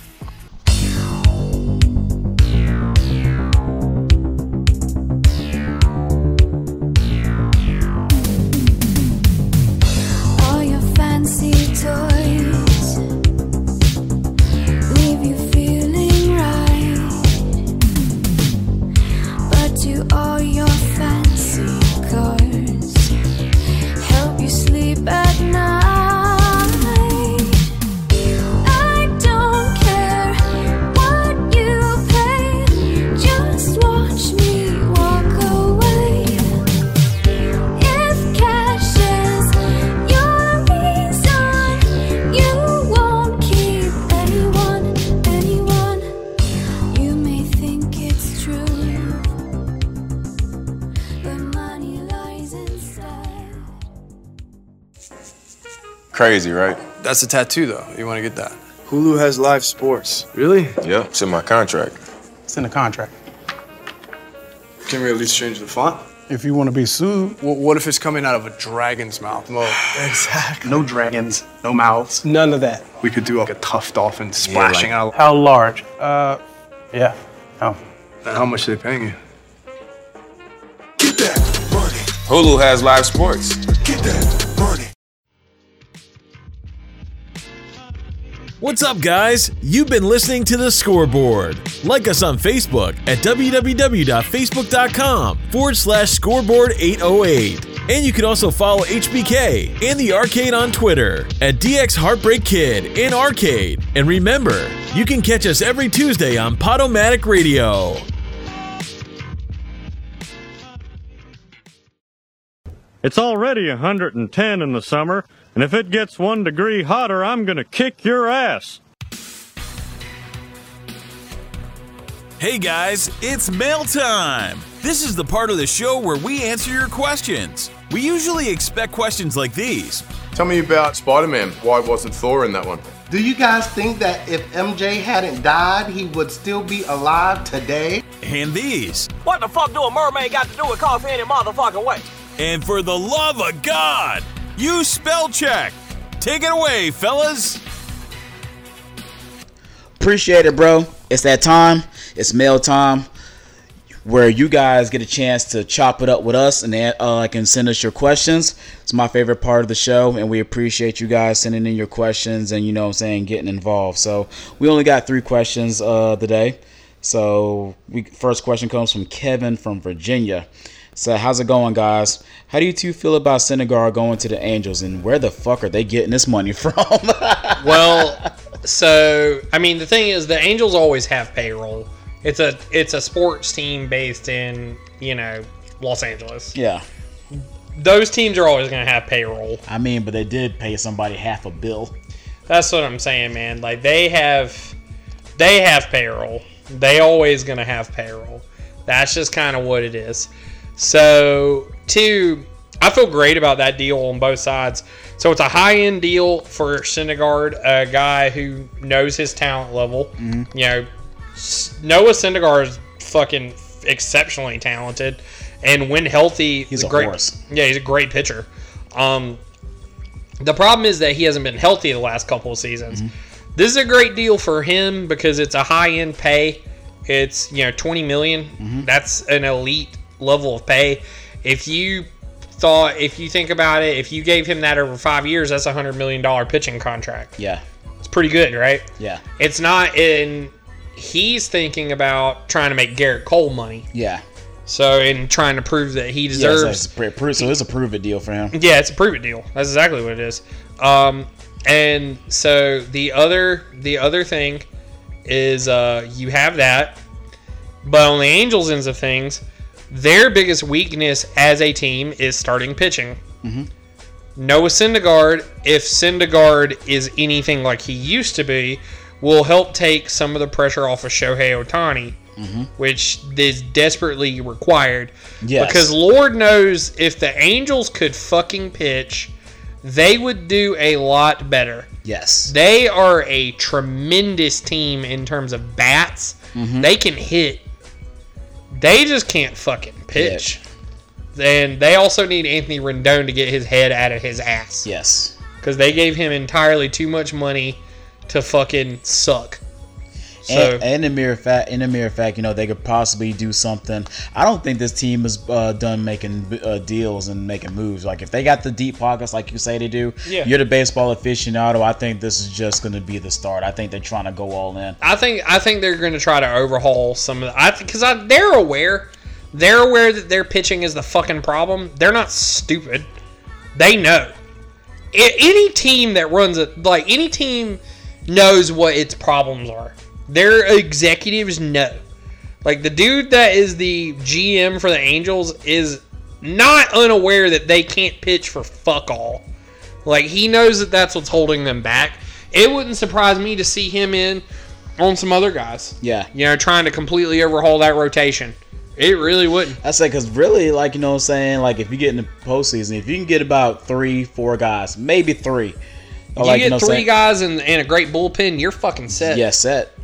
Crazy, right? That's a tattoo, though. You want to get that? Hulu has live sports. Really? Yeah, it's in my contract. It's in the contract. Can we at least change the font? If you want to be sued, Well, what if it's coming out of a dragon's mouth? Well, exactly. No dragons, no mouths, none of that. We could do like a tough dolphin splashing out. How large? Uh, yeah. How? And how much are they paying you? Get that money. Hulu has live sports. What's up, guys? You've been listening to The Scoreboard. Like us on Facebook at www.facebook.com forward slash scoreboard 808. And you can also follow HBK and the arcade on Twitter at DX Heartbreak Kid and Arcade. And remember, you can catch us every Tuesday on Podomatic Radio. It's already 110 in the summer, and if it gets one degree hotter, I'm gonna kick your ass. Hey guys, it's mail time! This is the part of the show where we answer your questions. We usually expect questions like these. Tell me about Spider Man. Why wasn't Thor in that one? Do you guys think that if MJ hadn't died, he would still be alive today? And these. What the fuck do a mermaid got to do with coffee any motherfucking way? And for the love of God, use spell check. Take it away, fellas. Appreciate it, bro. It's that time. It's mail time where you guys get a chance to chop it up with us and uh, can send us your questions. It's my favorite part of the show, and we appreciate you guys sending in your questions and, you know I'm saying, getting involved. So we only got three questions uh, today. So we first question comes from Kevin from Virginia. So how's it going, guys? How do you two feel about Syndergaard going to the Angels, and where the fuck are they getting this money from? well, so I mean, the thing is, the Angels always have payroll. It's a it's a sports team based in you know Los Angeles. yeah. Those teams are always going to have payroll. I mean, but they did pay somebody half a bill. That's what I'm saying, man. Like they have they have payroll. They always going to have payroll. That's just kind of what it is. So, two, I feel great about that deal on both sides. So it's a high end deal for Syndergaard, a guy who knows his talent level. Mhm. You know, Noah Syndergaard is fucking exceptionally talented, and when healthy, He's a great. horse. Yeah, he's a great pitcher. Um, the problem is that he hasn't been healthy the last couple of seasons. This is a great deal for him because it's a high end pay. It's you know twenty million. That's an elite level of pay. If you thought, if you think about it, if you gave him that over five years, that's a hundred million dollar pitching contract. Yeah. It's pretty good, right? Yeah. It's not in. He's thinking about trying to make Gerrit Cole money. Yeah. So in trying to prove that he Yeah, deserves. so, it's a pre- pre- so it's a prove it deal for him. Yeah, it's a prove it deal. That's exactly what it is. Um, and so the other the other thing is uh, you have that, but on the Angels ends of things, their biggest weakness as a team is starting pitching. Mhm. Noah Syndergaard, if Syndergaard is anything like he used to be, will help take some of the pressure off of Shohei Ohtani, Mhm. which is desperately required. Yes. Because Lord knows if the Angels could fucking pitch, they would do a lot better. Yes. They are a tremendous team in terms of bats. Mhm. They can hit. They just can't fucking pitch. And they also need Anthony Rendon to get his head out of his ass. Yes. Because they gave him entirely too much money to fucking suck. So and, and in mere fact, in a mere fact, you know they could possibly do something. I don't think this team is uh, done making uh, deals and making moves. Like if they got the deep pockets, like you say they do, Yeah. you're the baseball aficionado. I think this is just going to be the start. I think they're trying to go all in. I think I think they're going to try to overhaul some of the. I because I, they're aware, they're aware that their pitching is the fucking problem. They're not stupid. They know. Any team that runs it, like any team, knows what its problems are. Their executives know. Like the dude that is the GM for the Angels is not unaware that they can't pitch for fuck all. Like he knows that that's what's holding them back. It wouldn't surprise me to see him in on some other guys. Yeah. You know, trying to completely overhaul that rotation. It really wouldn't. I say because really, like you know, what I'm saying like if you get in the postseason, if you can get about three, four guys, maybe three, or you like, get know, three saying- guys and, and a great bullpen, you're fucking set. Yeah, set.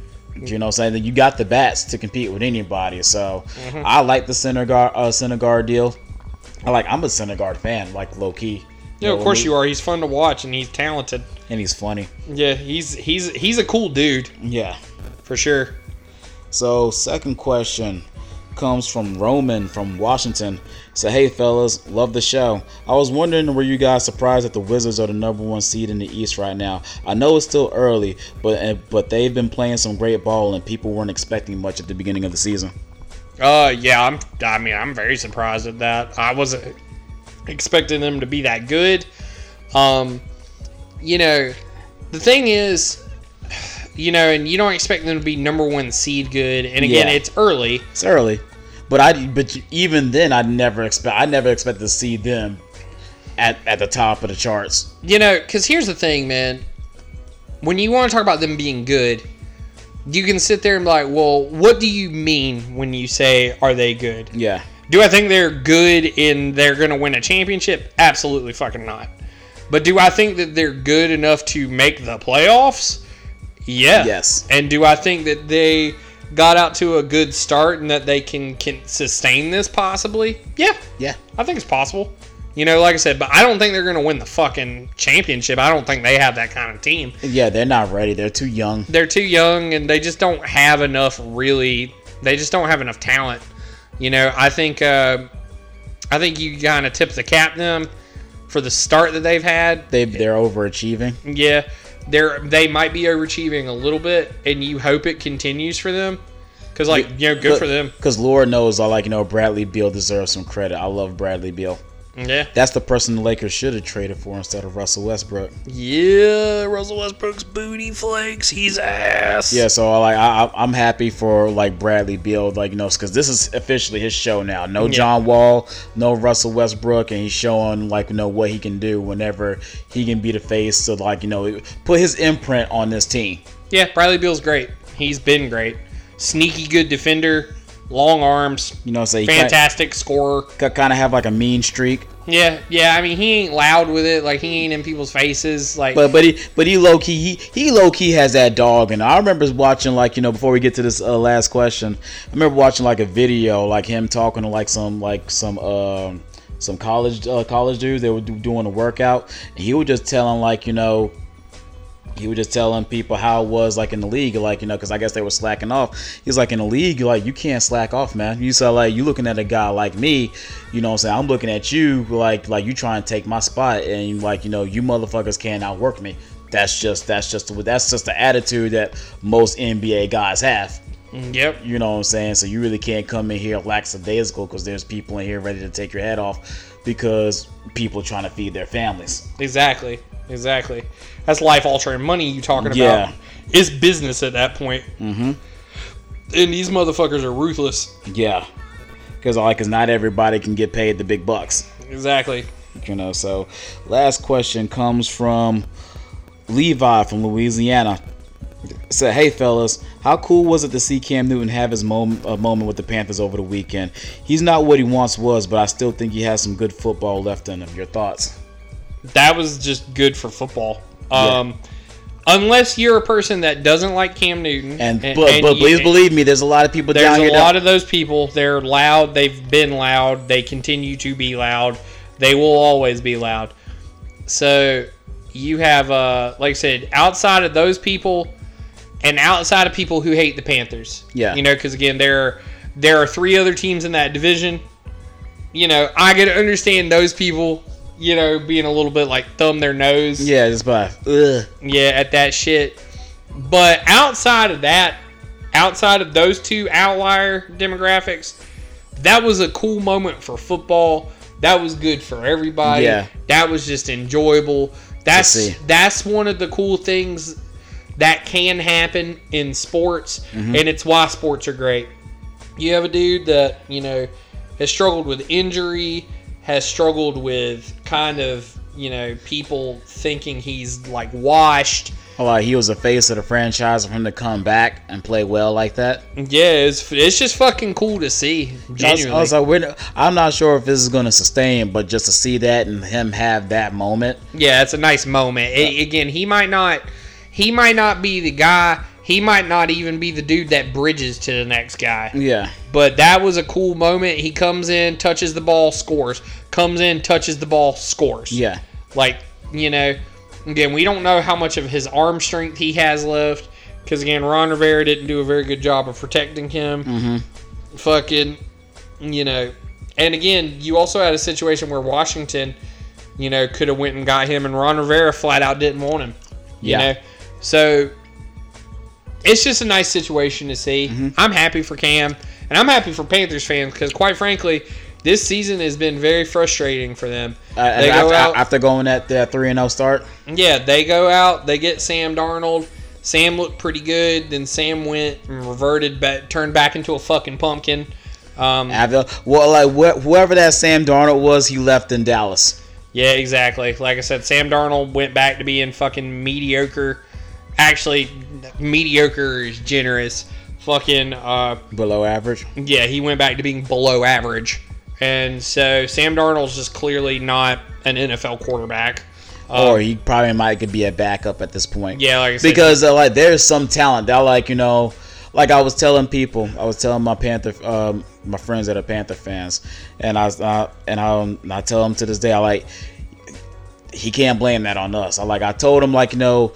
You know saying? That you got the bats to compete with anybody. So Mhm. I like the Syndergaard uh Syndergaard deal. I like I'm a Syndergaard fan, like low key. Yeah, of course you are. He's fun to watch and he's talented. And he's funny. Yeah, he's he's he's a cool dude. Yeah. For sure. So second question comes from Roman from Washington. So hey fellas, love the show. I was wondering were you guys surprised that the Wizards are the number one seed in the East right now? I know it's still early, but uh, but they've been playing some great ball and people weren't expecting much at the beginning of the season. Uh, yeah, I'm. I mean, I'm very surprised at that. I wasn't expecting them to be that good. Um, you know, the thing is, you know, and you don't expect them to be number one seed good. And again, Yeah. it's early. It's early, but I but even then I never expect I never expect to see them at at the top of the charts. You know, because here's the thing, man. When you want to talk about them being good, you can sit there and be like, well, what do you mean when you say, are they good? Yeah. Do I think they're good and they're going to win a championship? Absolutely fucking not. But do I think that they're good enough to make the playoffs? Yeah. Yes. And do I think that they got out to a good start and that they can can sustain this possibly? Yeah. Yeah. I think it's possible. You know, like I said, but I don't think they're going to win the fucking championship. I don't think they have that kind of team. Yeah, they're not ready. They're too young. They're too young and they just don't have enough really they just don't have enough talent. You know, I think uh, I think you kind of tip the cap them for the start that they've had. They they're overachieving. Yeah, they're they might be overachieving a little bit, and you hope it continues for them. Cause like you know, good for them. Because Laura knows, I like you know Bradley Beal deserves some credit. I love Bradley Beal. Yeah. That's the person the Lakers should have traded for instead of Russell Westbrook. Yeah, Russell Westbrook's booty flakes. He's ass. Yeah, so I like I, I- I'm happy for like Bradley Beal, like you know, because this is officially his show now. No Yeah. John Wall, no Russell Westbrook, and he's showing like you know what he can do whenever he can be the face to like you know put his imprint on this team. Yeah, Bradley Beal's great. He's been great. Sneaky good defender, long arms. You know, say fantastic scorer. Kind of have like a mean streak, Yeah, yeah. I mean, he ain't loud with it. Like he ain't in people's faces. Like, but but he but he low key he he low key has that dog. And I remember watching like you know before we get to this uh, last question, I remember watching like a video like him talking to like some like some um some college uh, college dudes. They were do, doing a workout, and he would just tell telling like you know he was just telling people how it was like in the league, like you know, because I guess they were slacking off. He's like in the league, like you can't slack off, man. You saw like you looking at a guy like me, you know, what I'm saying I'm looking at you like like you trying to take my spot, and like you know you motherfuckers can't outwork me. That's just that's just that's just the attitude that most NBA guys have. Mm, yep. You know what I'm saying? So you really can't come in here lackadaisical because there's people in here ready to take your head off because people trying to feed their families. exactly, exactly. That's life altering money you talking about. Yeah. It's business at that point. Mm-hmm. And these motherfuckers are ruthless. Yeah, because like, cause not everybody can get paid the big bucks. Exactly. You know. So, last question comes from Levi from Louisiana. Said, "Hey fellas, how cool was it to see Cam Newton have his moment, a moment with the Panthers over the weekend? He's not what he once was, but I still think he has some good football left in him. Your thoughts?" That was just good for football. Yeah. Um, unless you're a person that doesn't like Cam Newton, And, but, but you- please believe me, there's a lot of people There's down a lot of those people. They're loud. They've been loud. They continue to be loud. They will always be loud. So you have, uh, like I said, outside of those people, and outside of people who hate the Panthers. Yeah. You know, because again, there are, there are three other teams in that division. You know, I to understand those people. You know, being a little bit like thumb their nose. yeah, just by ugh. Yeah, at that shit. But outside of that, outside of those two outlier demographics, that was a cool moment for football. That was good for everybody. Yeah. That was just enjoyable. That's that's one of the cool things that can happen in sports, Mhm. and it's why sports are great. You have a dude that you know has struggled with injury, has struggled with kind of you know people thinking he's like washed. Oh, like he was the face of the franchise for him to come back and play well like that. Yeah, it's, it's just fucking cool to see. I was, I was like, I'm not sure if this is going to sustain, but just to see that and him have that moment. Yeah, it's a nice moment. A- again, he might not he might not be the guy. He might not even be the dude that bridges to the next guy. Yeah. But that was a cool moment. He comes in, touches the ball, scores. Comes in, touches the ball, scores. Yeah. Like, you know, again, we don't know how much of his arm strength he has left. Because, again, Ron Rivera didn't do a very good job of protecting him. Mm-hmm. Fucking, you know. And again, you also had a situation where Washington, you know, could have went and got him, and Ron Rivera flat out didn't want him. You Yeah. know? So, it's just a nice situation to see. Mm-hmm. I'm happy for Cam, and I'm happy for Panthers fans because, quite frankly, this season has been very frustrating for them. Uh, they go after, out, after going at the three and zero start. yeah, they go out, they get Sam Darnold. Sam looked pretty good. Then Sam went and reverted back, turned back into a fucking pumpkin. Um, well, like wh- whoever that Sam Darnold was, he left in Dallas. Yeah, exactly. Like I said, Sam Darnold went back to being fucking mediocre. Actually, mediocre is generous. Fucking uh, Below average. yeah, he went back to being below average. And so Sam Darnold's just clearly not an NFL quarterback. or he probably might could be a backup at this point. Yeah, like I said- because uh, like there's some talent that like you know, like I was telling people, I was telling my Panther, um, my friends that are Panther fans, and I was, uh, and I, um, I tell them to this day, I like he can't blame that on us. I like I told him like you know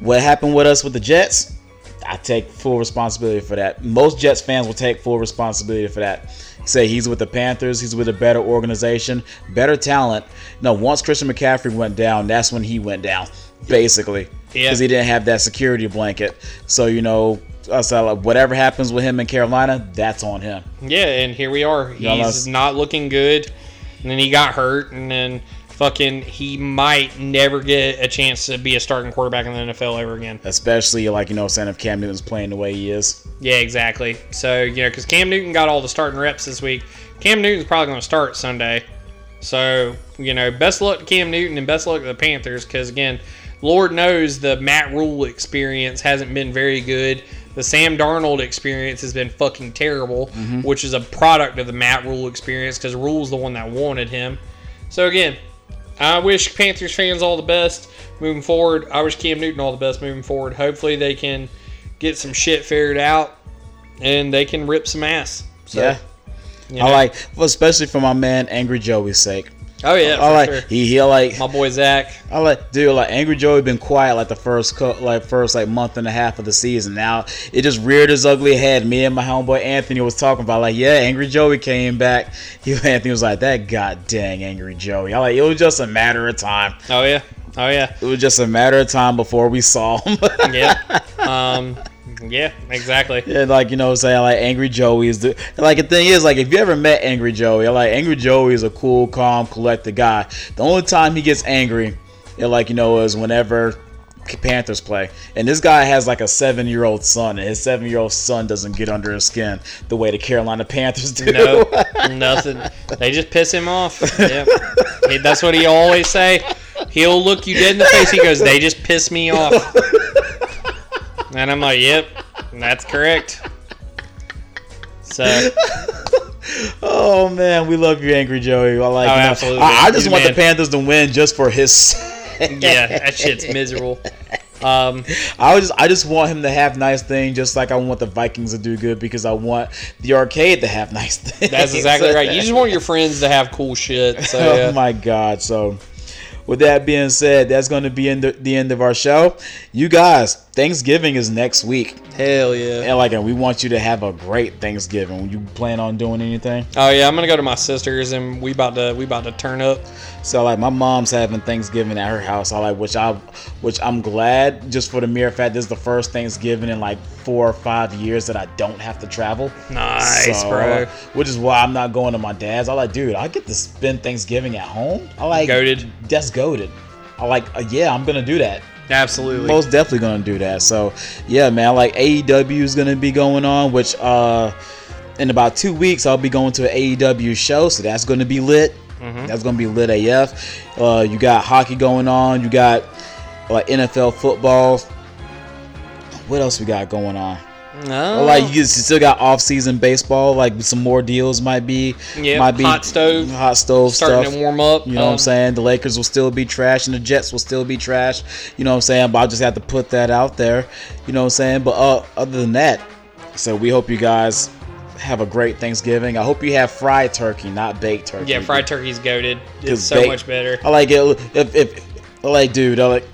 what happened with us with the Jets. I take full responsibility for that. Most Jets fans will take full responsibility for that. Say he's with the Panthers, he's with a better organization, better talent. No, once Christian McCaffrey went down, that's when he went down, basically, Yeah. because he didn't have that security blanket. So you know, uh, so whatever happens with him in Carolina, that's on him. Yeah, and here we are. He's Yeah, not looking good. And then he got hurt, and then fucking he might never get a chance to be a starting quarterback in the NFL ever again. Especially like you know, saying if Cam Newton's playing the way he is. Yeah, exactly. So, you know, because Cam Newton got all the starting reps this week, Cam Newton's probably going to start Sunday. So, you know, best luck to Cam Newton and best luck to the Panthers because, again, Lord knows the Matt Rhule experience hasn't been very good. The Sam Darnold experience has been fucking terrible, Mhm. which is a product of the Matt Rhule experience because Rhule's the one that wanted him. So, again, I wish Panthers fans all the best moving forward. I wish Cam Newton all the best moving forward. Hopefully, they can get some shit figured out and they can rip some ass. So, yeah. you know. I like, well, especially for my man Angry Joey's sake. Oh yeah, I like sure. he he like my boy Zach. I like dude like Angry Joey been quiet like the first co- like first like month and a half of the season. Now it just reared his ugly head. Me and my homeboy Anthony was talking about like yeah, Angry Joey came back. He Anthony was like that god dang Angry Joey. I like it was just a matter of time. Oh yeah, oh yeah. It was just a matter of time before we saw him. yeah. Um. Yeah. Exactly. Yeah, like you know, what I'm saying like Angry Joey is the like the thing is like if you ever met Angry Joey, like Angry Joey is a cool, calm, collected guy. The only time he gets angry, yeah, like you know, is whenever Panthers play, and this guy has like a seven-year-old son, and his seven-year-old son doesn't get under his skin the way the Carolina Panthers do. No, nothing. They just piss him off. Yeah. That's what he always say. He'll look you dead in the face. He goes, "They just piss me off," and I'm like, "Yep, that's correct." So oh man, we love you, Angry Joey. I like. Oh, you absolutely. I, I just want the Panthers to win just for his. yeah, that shit's miserable. Um, I was just, I just want him to have nice things, just like I want the Vikings to do good because I want the arcade to have nice things. That's exactly right. You just want your friends to have cool shit. So yeah. Oh my god! So, with that being said, that's going to be in the, the end of our show. You guys, Thanksgiving is next week. Hell yeah! And like, and we want you to have a great Thanksgiving. You plan on doing anything? Oh yeah, I'm gonna go to my sister's and we about to we about to turn up. So like, my mom's having Thanksgiving at her house. I like, which I, which I'm glad just for the mere fact this is the first Thanksgiving in like four or five years that I don't have to travel. Nice, So, bro. which is why I'm not going to my dad's. I like, dude, I get to spend Thanksgiving at home. I like goaded. That's goaded. I like, uh, yeah, I'm gonna do that. Absolutely. Most definitely gonna do that. So yeah, man, like AEW is gonna be going on, which uh in about two weeks I'll be going to an AEW show, so that's gonna be lit. Mhm. That's gonna be lit AF. Uh, you got hockey going on. You got like NFL football. What else we got going on? No. Like you still got off-season baseball. Like some more deals might be. Might be hot stove. Hot stove Starting stuff. to warm up. You know what Um, I'm saying? The Lakers will still be trash and the Jets will still be trash. You know what I'm saying? But I'll just have to put that out there. You know what I'm saying? But uh, other than that, so we hope you guys have a great Thanksgiving. I hope you have fried turkey, not baked turkey. Yeah, fried turkey's goaded. It's so bake- much better. I like it. If, if I like, dude, I like.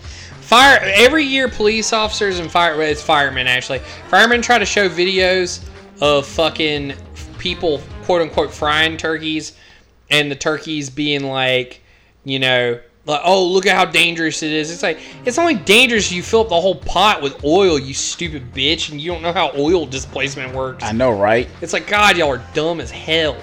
Fire every year, police officers and fire it's firemen actually. Firemen try to show videos of fucking people quote unquote frying turkeys, and the turkeys being like, you know, like oh look at how dangerous it is. It's like it's only dangerous if you fill up the whole pot with oil, you stupid bitch, and you don't know how oil displacement works. I know, right? It's like God, y'all are dumb as hell.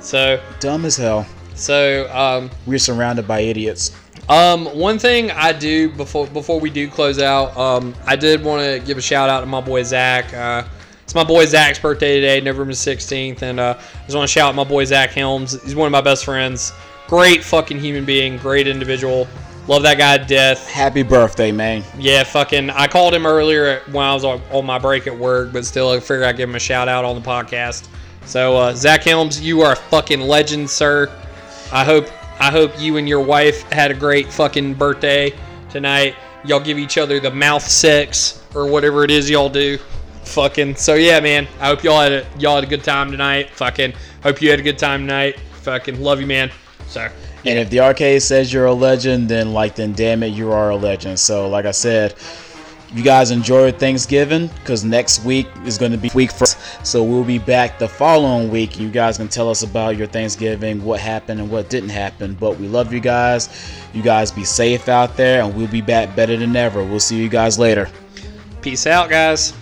So Dumb as hell. So um, we're surrounded by idiots. Um, one thing I do before before we do close out, um, I did want to give a shout out to my boy Zach. Uh, it's my boy Zach's birthday today, November sixteenth, and uh, I just want to shout out my boy Zach Helms. He's one of my best friends. Great fucking human being, great individual. Love that guy to death. Happy birthday, man. Yeah, fucking. I called him earlier when I was on, on my break at work, but still, I figured I'd give him a shout out on the podcast. So, uh, Zach Helms, you are a fucking legend, sir. I hope I hope you and your wife had a great fucking birthday tonight. Y'all give each other the mouth sex or whatever it is y'all do. Fucking so yeah, man. I hope y'all had a y'all had a good time tonight. Fucking hope you had a good time tonight. Fucking love you, man. So And if the arcade says you're a legend, then like then damn it, you are a legend. So like I said, you guys enjoy Thanksgiving because next week is going to be week first. So we'll be back the following week. You guys can tell us about your Thanksgiving, what happened and what didn't happen. But we love you guys. You guys be safe out there, and we'll be back better than ever. We'll see you guys later. peace out, guys.